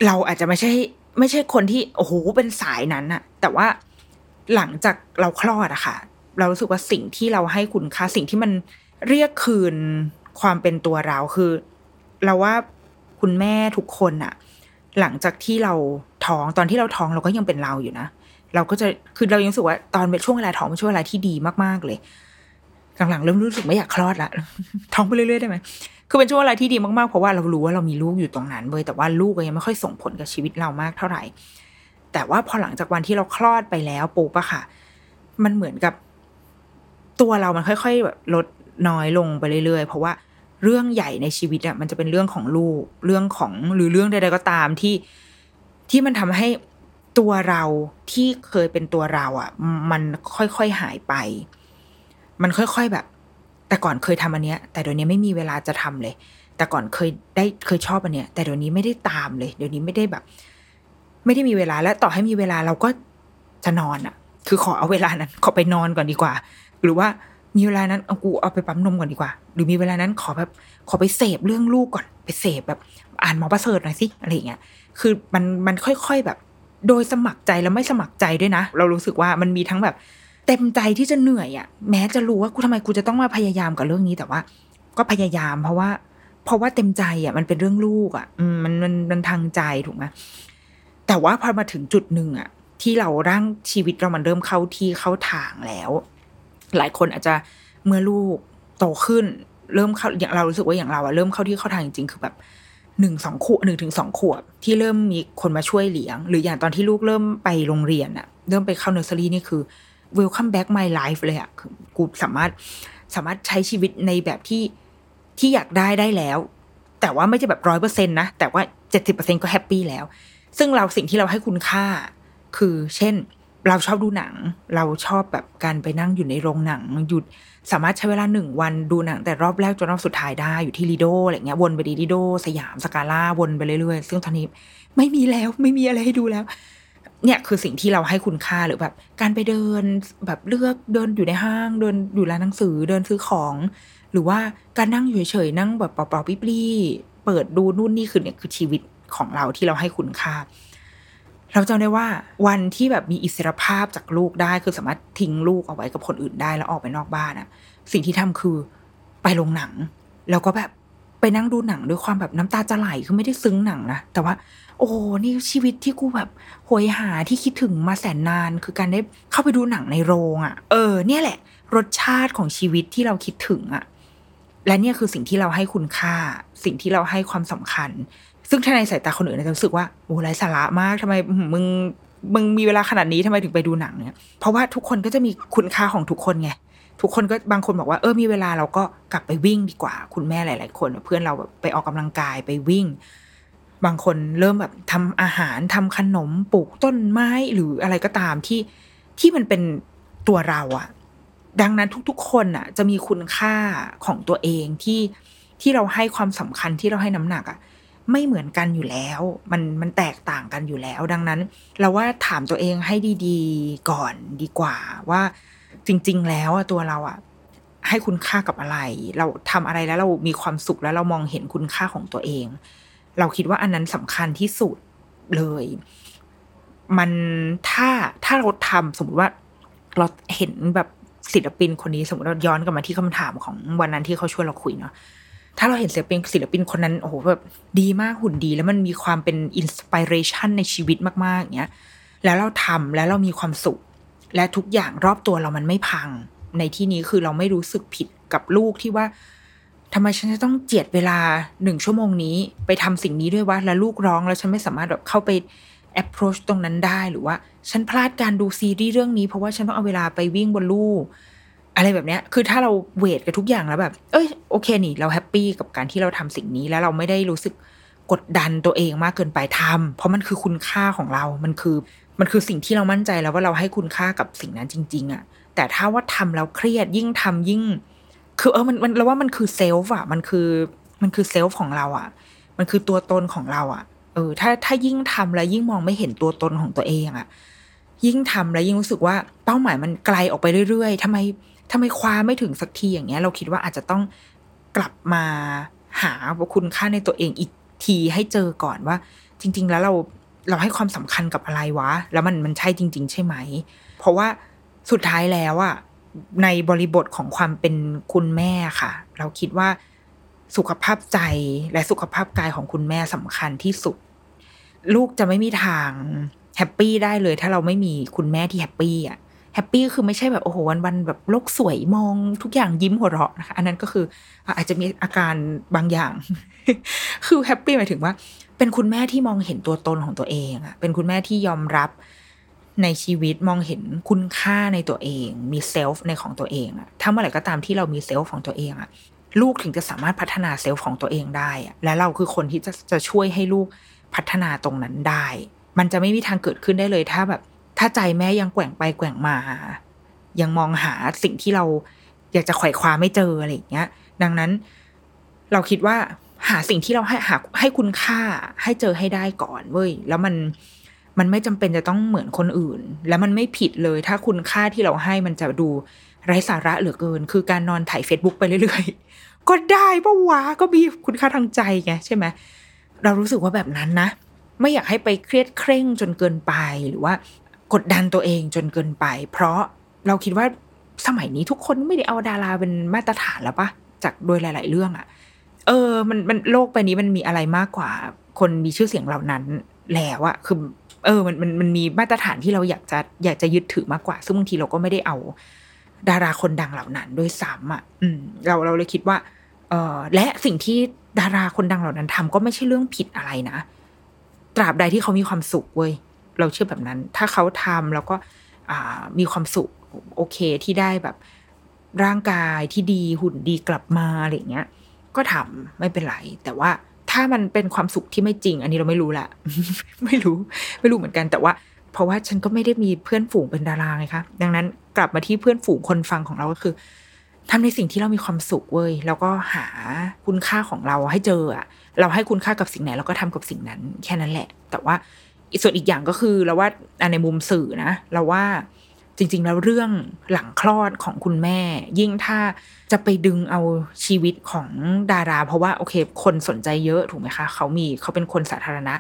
เราอาจจะไม่ใช่ ไม่ใช่คนที่โอ้โหเป็นสายนั้นอะแต่ว่าหลังจากเราคลอดอะค่ะ เรารู้สึกว่าสิ่งที่เราให้คุณค่าสิ่งที่มันเรียกคืนความเป็นตัวเราคือ เราว่าคุณแม่ทุกคนอะหลังจากที่เราท้องตอนที่เราท้องเราก็ยังเป็นเราอยู่นะเราก็จะคือเรายังรู้สึกว่าตอนเป็นช่วงเวลาท้องเป็นช่วงเวลาที่ดีมากๆเลยหลังๆเริ่มรู้สึกไม่อยากคลอดละท้องไปเรื่อยๆได้ไหม คือเป็นช่วงเวลาที่ดีมากๆ เพราะว่าเรารู้ว่าเรามีลูกอยู่ตรงนั้นเลยแต่ว่าลูกก็ยังไม่ค่อยส่งผลกับชีวิตเรามากเท่าไหร่ แต่ว่าพอหลังจากวันที่เราคลอดไปแล้วปุ๊บอะค่ะ มันเหมือนกับ ตัวเรามันค่อยๆแบบลดน้อยลงไปเรื่อยๆ เพราะว่าเรื่องใหญ่ในชีวิตอะมันจะเป็นเรื่องของลูก เรื่องของหรือเรื่องใดๆก็ตามที่ที่มันทำให้ตัวเราที่เคยเป็นตัวเราอะมันค่อยๆหายไป มันค่อยๆแบบ แต่ก่อนเคยทำอันเนี้ย แต่เดี๋ยวนี้ไม่มีเวลาจะทำเลย แต่ก่อนเคยได้เคยชอบอันเนี้ย แต่เดี๋ยวนี้ไม่ได้ตามเลย เดี๋ยวนี้ไม่ได้แบบ ไม่ได้มีเวลาและต่อให้มีเวลาเราก็จะนอนอะคือขอเอาเวลานั้นขอไปนอนก่อนดีกว่า หรือว่ามีเวลานั้นเอากูเอาไปปั๊มนมก่อนดีกว่า หรือมีเวลานั้นขอแบบขอไปเสพเรื่องลูกก่อนไปเสพแบบ อ่านหมอประเสริฐหน่อยสิอะไรอย่างเงี้ย คือมันมันค่อยๆแบบ โดยสมัครใจแล้วไม่สมัครใจด้วยนะ เรารู้สึกว่ามันมีทั้งแบบ เต็มใจที่จะเหนื่อยอะ่ะแม้จะรู้ว่ากูทำไมกูจะต้องมาพยายามกับเรื่องนี้แต่ว่า ก็พยายามเพราะว่า เพราะว่าเต็มใจอะ่ะมันเป็นเรื่องลูกอะ่ะมมันมันมันทางใจถูกไหมแต่ว่าพอมาถึงจุดหนึ่งอะ่ะ ที่เราร่างชีวิตเรามันเริ่มเข้าที่เข้าทางแล้ว หลายคนอาจจะเมื่อลูกโตขึ้น เริ่มเข้าอย่างเรารู้สึกว่าอย่างเราอะเริ่มเข้าที่เข้าทางจริงๆคือแบบหนึ่งสองขวบหนึ่งถึงสองขวบที่เริ่มมีคนมาช่วยเลี้ยง หรืออย่างตอนที่ลูกเริ่มไปโรงเรียนอะเริ่มไปเข้าเนอร์เซอรี่นี่คือ welcome back my life เลยอะกูสามารถสามารถใช้ชีวิตในแบบที่ที่อยากได้ได้แล้ว แต่ว่าไม่ใช่แบบร้อยเปอร์เซ็นต์นะ แต่ว่าเจ็ดสิบเปอร์เซ็นก็ happy แล้ว ซึ่งเราสิ่งที่เราให้คุณค่า คือเช่น เราชอบดูหนัง เราชอบแบบการไปนั่งอยู่ในโรงหนัง หยุดสามารถใช้เวลาหนึ่งวันดูหนัง แต่รอบแรกจนรอบสุดท้ายได้อยู่ที่ลีโดอะไรเงี้ยวนไปดีลีโดสยามสกาล่าวนไปเรื่อยๆ ซึ่งตอนนี้ไม่มีแล้วไม่มีอะไรให้ดูแล้ว เนี่ยคือสิ่งที่เราให้คุณค่าหรือแบบ การไปเดินแบบเลือกเดินอยู่ในห้างเดินอยู่ร้านหนังสือเดินซื้อของ หรือว่าการนั่งอยู่เฉยๆนั่งแบบเปล่าๆปิ๊บๆเปิดดูนู่นนี่คือเนี่ยคือชีวิตของเราที่เราให้คุณค่า เราจำได้ว่าวันที่แบบมีอิสรภาพจากลูกได้คือสามารถทิ้งลูกเอาไว้กับคนอื่นได้แล้วออกไปนอกบ้านอะสิ่งที่ทำคือไปโรงหนัง แล้วก็แบบไปนั่งดูหนังด้วยความแบบน้ำตาจะไหลคือไม่ได้ซึ้งหนังนะแต่ว่า โอ้นี่ชีวิตที่กูแบบหวยหาที่คิดถึงมาแสนนาน คือการได้เข้าไปดูหนังในโรงอะ่ะ เออ เนี่ยแหละ รสชาติของชีวิตที่เราคิดถึงอะ่ะ และเนี่ยคือสิ่งที่เราให้คุณค่า สิ่งที่เราให้ความสำคัญ ซึ่งถ้าในสายตาคนอื่นจะรู้สึกว่าโอ้ไร้สาระมากทำไมมึงมึงมีเวลาขนาดนี้ทำไมถึงไปดูหนังเนี่ย เพราะว่าทุกคนก็จะมีคุณค่าของทุกคนไง ทุกคนก็บางคนบอกว่าเออมีเวลาเราก็กลับไปวิ่งดีกว่า คุณแม่หลาย ๆ คน เพื่อนเราแบบไปออกกำลังกายไปวิ่ง บางคนเริ่มแบบทำอาหารทำขนมปลูกต้นไม้หรืออะไรก็ตามที่ที่มันเป็นตัวเราอะดังนั้นทุกๆ คนอะจะมีคุณค่าของตัวเองที่ที่เราให้ความสำคัญที่เราให้น้ำหนักอะไม่เหมือนกันอยู่แล้ว มันมันแตกต่างกันอยู่แล้ว ดังนั้น เราว่าถามตัวเองให้ดีๆ ก่อนดีกว่าว่าจริง ๆ แล้วอะตัวเราอะให้คุณค่ากับอะไร เราทำอะไรแล้วเรามีความสุขแล้วเรามองเห็นคุณค่าของตัวเอง เราคิดว่าอันนั้นสำคัญที่สุดเลย มันถ้าถ้าเราทำสมมติว่าเราเห็นแบบศิลปินคนนี้สมมติเราย้อนกลับมาที่คำถามของวันนั้นที่เขาชวนเราคุยเนาะถ้าเราเห็นศิลปินศิลปินคนนั้นโอ้โหแบบดีมากหุ่นดี แล้วมันมีความเป็นอินสปิเรชันในชีวิตมากๆอย่างเงี้ยแล้วเราทำแล้วเรามีความสุข และทุกอย่างรอบตัวเรามันไม่พัง ในที่นี้คือเราไม่รู้สึกผิดกับลูกที่ว่า ทำไมฉันจะต้องเจียดเวลาหนึ่งชั่วโมงนี้ ไปทำสิ่งนี้ด้วยวะแล้วลูกร้องแล้วฉันไม่สามารถแบบเข้าไป approach ตรงนั้นได้หรือว่า ฉันพลาดการดูซีรีส์เรื่องนี้เพราะว่าฉันต้องเอาเวลาไปวิ่งบนลู่อะไรแบบเนี้ย คือถ้าเรา weight กับทุกอย่างแล้วแบบ เอ้ยโอเคนี่ เรา happy กับการที่เราทำสิ่งนี้แล้วเราไม่ได้รู้สึกกดดันตัวเองมากเกินไปทำเพราะมันคือคุณค่าของเรา มันคือ มันคือสิ่งที่เรามั่นใจแล้วว่าเราให้คุณค่ากับสิ่งนั้นจริง ๆอะ่ะ แต่ถ้าว่าทำแล้วเครียดยิ่งทำยิ่ง คือเออมันมันเราว่ามันคือ self อะมันคือมันคือ self ของเราอะมันคือตัวตนของเราอะเออ ถ้าถ้ายิ่งทำแล้วยิ่งมองไม่เห็นตัวตนของตัวเองอะยิ่งทำแล้วยิ่งรู้สึกว่าเป้าหมายมันไกลออกไปเรื่อยๆทำไมทำไมคว้าไม่ถึงสักทีอย่างเงี้ย เราคิดว่าอาจจะต้องกลับมาหาคุณค่าในตัวเองอีกทีให้เจอก่อนว่า จริง ๆ แล้วเราเราให้ความสำคัญกับอะไรวะ แล้วมันมันใช่จริง ๆ ใช่ไหม เพราะว่าสุดท้ายแล้วอะ ในบริบทของความเป็นคุณแม่ค่ะ เราคิดว่าสุขภาพใจและสุขภาพกายของคุณแม่สำคัญที่สุด ลูกจะไม่มีทาง happy ได้เลย ถ้าเราไม่มีคุณแม่ที่ happy อะ happy คือไม่ใช่แบบโอ้โหวันวันแบบโลกสวยมองทุกอย่างยิ้มหัวเราะนะคะอันนั้นก็คืออาจจะมีอาการบางอย่าง คือ happy หมายถึงว่า เป็นคุณแม่ที่มองเห็นตัวตนของตัวเองอะเป็นคุณแม่ที่ยอมรับ ในชีวิตมองเห็นคุณค่าในตัวเอง มี self ในของตัวเองอะถ้าเมื่อไหร่ก็ตามที่เรามี self ของตัวเองอะลูกถึงจะสามารถพัฒนา self ของตัวเองได้อะและเราคือคนที่จะจะช่วยให้ลูกพัฒนาตรงนั้นได้ มันจะไม่มีทางเกิดขึ้นได้เลย ถ้าแบบ ถ้าใจแม่ยังแกว่งไปแกว่งมา ยังมองหาสิ่งที่เราอยากจะไขว่คว้าไม่เจออะไรอย่างเงี้ย ดังนั้น เราคิดว่าหาสิ่งที่เราให้หาให้คุณค่าให้เจอให้ได้ก่อนเว้ย แล้วมัน มันไม่จำเป็นจะต้องเหมือนคนอื่น แล้วมันไม่ผิดเลย ถ้าคุณค่าที่เราให้มันจะดูไร้สาระเหลือเกิน คือการนอนถ่าย Facebook ไปเรื่อยๆ ก็ได้ปะวะก็มีคุณค่าทางใจไงใช่ไหมเรารู้สึกว่าแบบนั้นนะ ไม่อยากให้ไปเครียดเคร่งจนเกินไปหรือว่ากดดันตัวเองจนเกินไป เพราะเราคิดว่าสมัยนี้ทุกคนไม่ได้เอาดาราเป็นมาตรฐานแล้วปะจากโดยหลาย ๆ เรื่องอะเออ มันมันโลกไปนี้มันมีอะไรมากกว่า คนมีชื่อเสียงเหล่านั้นแล้วอะคือ เออมันมันมันมีมาตรฐานที่เราอยากจะอยากจะยึดถือมากกว่า ซึ่งบางทีเราก็ไม่ได้เอาดาราคนดังเหล่านั้นด้วยซ้ำอะอืมเราเราเลยคิดว่าเออและสิ่งที่ดาราคนดังเหล่านั้นทำก็ไม่ใช่เรื่องผิดอะไรนะ ตราบใดที่เขามีความสุขเว้ยเราเชื่อแบบนั้น ถ้าเขาทำแล้วก็อ่ามีความสุขโอเคที่ได้แบบร่างกายที่ดีหุ่นดีกลับมาอะไรเงี้ย ก็ทำไม่เป็นไร แต่ว่า ถ้ามันเป็นความสุขที่ไม่จริง อันนี้เราไม่รู้ละไม่รู้ไม่รู้เหมือนกัน แต่ว่า เพราะว่าฉันก็ไม่ได้มีเพื่อนฝูงเป็นดาราไงคะดังนั้นกลับมาที่เพื่อนฝูงคนฟังของเราก็คือทำในสิ่งที่เรามีความสุขเว้ยแล้วก็หาคุณค่าของเราให้เจออะเราให้คุณค่ากับสิ่งไหนเราก็ทำกับสิ่งนั้น แค่นั้นแหละ แต่ว่าส่วนอีกอย่างก็คือเราว่าในมุมสื่อนะเราว่า จริง ๆ แล้วเรื่องหลังคลอดของคุณแม่ ยิ่งถ้าจะไปดึงเอาชีวิตของดารา เพราะว่าโอเค คนสนใจเยอะถูกไหมคะ เขามีเขาเป็นคนสาธารณะ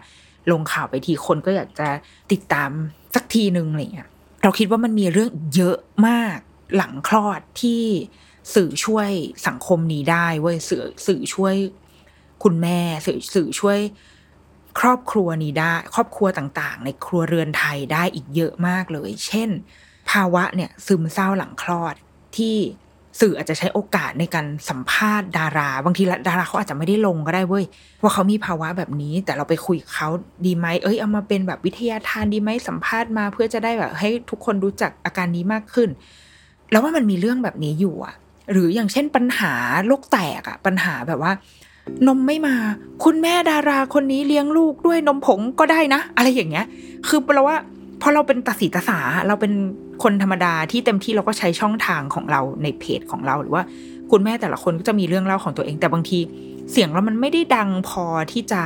ลงข่าวไปทีคนก็อยากจะติดตามสักทีหนึ่งอะไรเงี้ยเราคิดว่ามันมีเรื่องเยอะมากหลังคลอดที่สื่อช่วยสังคมนี้ได้เว้ยสื่อสื่อช่วยคุณแม่สื่อสื่อช่วยครอบครัวนี้ได้ ครอบครัวต่างๆ ในครัวเรือนไทยได้อีกเยอะมากเลย เช่น ภาวะเนี่ยซึมเศร้าหลังคลอด ที่สื่ออาจจะใช้โอกาสในการสัมภาษณ์ดารา บางทีดาราเขาอาจจะไม่ได้ลงก็ได้เว้ยว่าเขามีภาวะแบบนี้ แต่เราไปคุยกับเขาดีไหมเอ้ยเอามาเป็นแบบวิทยาทานดีไหมสัมภาษณ์มา เพื่อจะได้แบบให้ทุกคนรู้จักอาการนี้มากขึ้น แล้วว่ามันมีเรื่องแบบนี้อยู่อะหรืออย่างเช่นปัญหาโรคแตกอะปัญหาแบบว่านมไม่มา คุณแม่ดาราคนนี้เลี้ยงลูกด้วยนมผงก็ได้นะ อะไรอย่างเงี้ย คือเราว่า พอเราเป็นตาสีตาสาเราเป็นคนธรรมดาที่เต็มที่เราก็ใช้ช่องทางของเราในเพจของเราหรือว่า คุณแม่แต่ละคนก็จะมีเรื่องเล่าของตัวเอง แต่บางที เสียงเรามันไม่ได้ดังพอที่จะ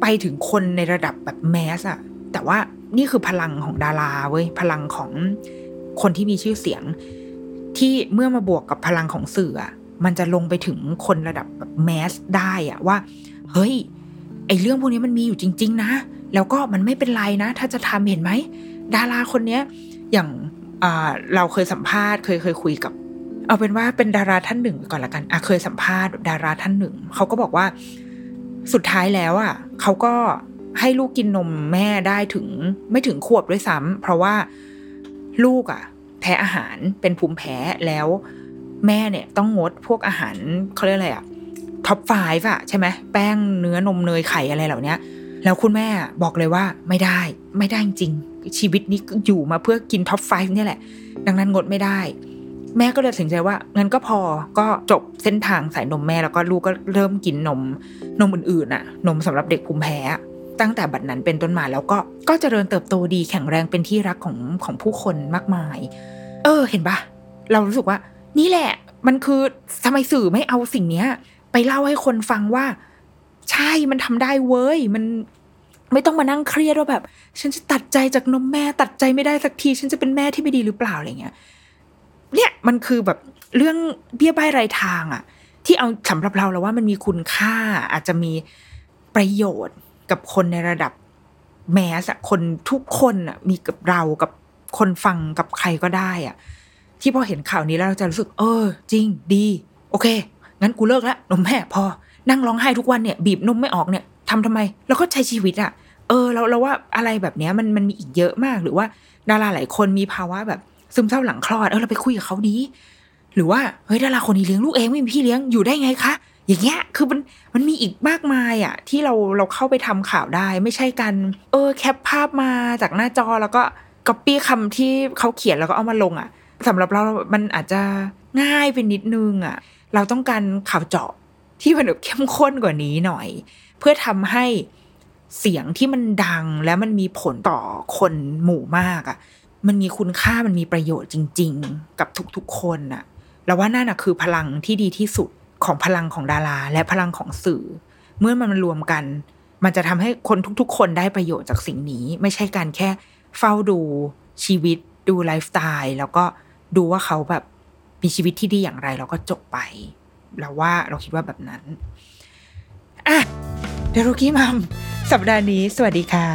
ไปถึงคนในระดับแบบแมสอะแต่ว่านี่คือพลังของดาราเว้ยพลังของคนที่มีชื่อเสียง ที่เมื่อมาบวกกับพลังของสื่ออะมันจะลงไปถึงคนระดับแบบแมสได้อะว่า เฮ้ย ไอ้เรื่องพวกนี้มันมีอยู่จริง ๆ นะ แล้วก็มันไม่เป็นไรนะ ถ้าจะทำเห็นไหม ดาราคนเนี้ย อย่างเราเคยสัมภาษณ์เคยเคยคุยกับ เอาเป็นว่าเป็นดาราท่านหนึ่งก่อนละกันอะเคยสัมภาษณ์ดาราท่านหนึ่งเขาก็บอกว่าสุดท้ายแล้วอะเขาก็ให้ลูกกินนมแม่ได้ถึงไม่ถึงขวบด้วยซ้ำเพราะว่าลูกอะ แพ้อาหารเป็นภูมิแพ้แล้วแม่เนี่ยต้องงดพวกอาหารเขาเรียกอะไรอะ top five อะใช่ไหมแป้งเนื้อนมเนยไข่อะไรเหล่านี้แล้วคุณแม่บอกเลยว่าไม่ได้ไม่ได้จริง ชีวิตนี้อยู่มาเพื่อกิน top five นี่แหละ ดังนั้นงดไม่ได้ แม่ก็เลยตัดใจว่างั้นก็พอก็จบเส้นทางสายนมแม่แล้วก็ลูกก็เริ่มกินนมนมอื่นๆน่ะนมสำหรับเด็กภูมิแพ้ตั้งแต่บัดนั้นเป็นต้นมาแล้วก็ก็เจริญเติบโตดีแข็งแรงเป็นที่รักของของผู้คนมากมาย เออเห็นปะเรารู้สึกว่า นี่แหละ มันคือทำไมสื่อไม่เอาสิ่งเนี้ย ไปเล่าให้คนฟังว่า ใช่มันทำได้เว้ยมันไม่ต้องมานั่งเครียดว่าแบบ ฉันจะตัดใจจากนมแม่ ตัดใจไม่ได้สักที ฉันจะเป็นแม่ที่ไม่ดีหรือเปล่าอะไรเงี้ยเนี่ยมันคือแบบเรื่องเบี้ยใบรายทางอะที่เอาสำหรับเราแล้วว่ามันมีคุณค่าอาจจะมีประโยชน์กับคนในระดับแมสคนทุกคนอะมีกับเรากับคนฟังกับใครก็ได้อะที่พอเห็นข่าวนี้แล้วเราจะรู้สึก เออ จริงดี โอเค งั้นกูเลิกละนมแม่พอ นั่งร้องไห้ทุกวันเนี่ยบีบนมไม่ออกเนี่ยทำทำไม แล้วก็ใช้ชีวิตอะเออเราเราว่าอะไรแบบเนี้ยมันมันมีอีกเยอะมากหรือว่าดาราหลายคนมีภาวะแบบซึมเศร้าหลังคลอดเออเราไปคุยกับเขาดี หรือว่าเฮ้ยดาราคนนี้เลี้ยงลูกเองไม่มีพี่เลี้ยงอยู่ได้ไงคะอย่างเงี้ยคือมันมันมีอีกมากมายอะที่เราเราเข้าไปทำข่าวได้ ไม่ใช่กันเออแคปภาพมาจากหน้าจอแล้วก็ก๊อปปี้คำที่เขาเขียนแล้วก็เอามาลงอะสำหรับเรา มันอาจจะง่ายไปนิดนึงอะ เราต้องการข่าวเจาะที่มันแบบเข้มข้นกว่านี้หน่อย เพื่อทำให้เสียงที่มันดังแล้วมันมีผลต่อคนหมู่มากอะ่ะ มันมีคุณค่ามันมีประโยชน์จริง ๆ กับทุกๆคนอะ่ะแล้วว่านั่นอะคือพลังที่ดีที่สุดของพลังของดารา และพลังของสื่อ เมื่อมันรวมกัน มันจะทำให้คนทุกๆ คนได้ประโยชน์จากสิ่งนี้ ไม่ใช่การแค่เฝ้าดูชีวิต ดูไลฟ์สไตล์แล้วก็ดูว่าเขาแบบ มีชีวิตที่ดีอย่างไรเราก็จบไปเราว่าเราคิดว่าแบบนั้นอะเดรุกี้มัมสัปดาห์นี้ สวัสดีค่ะ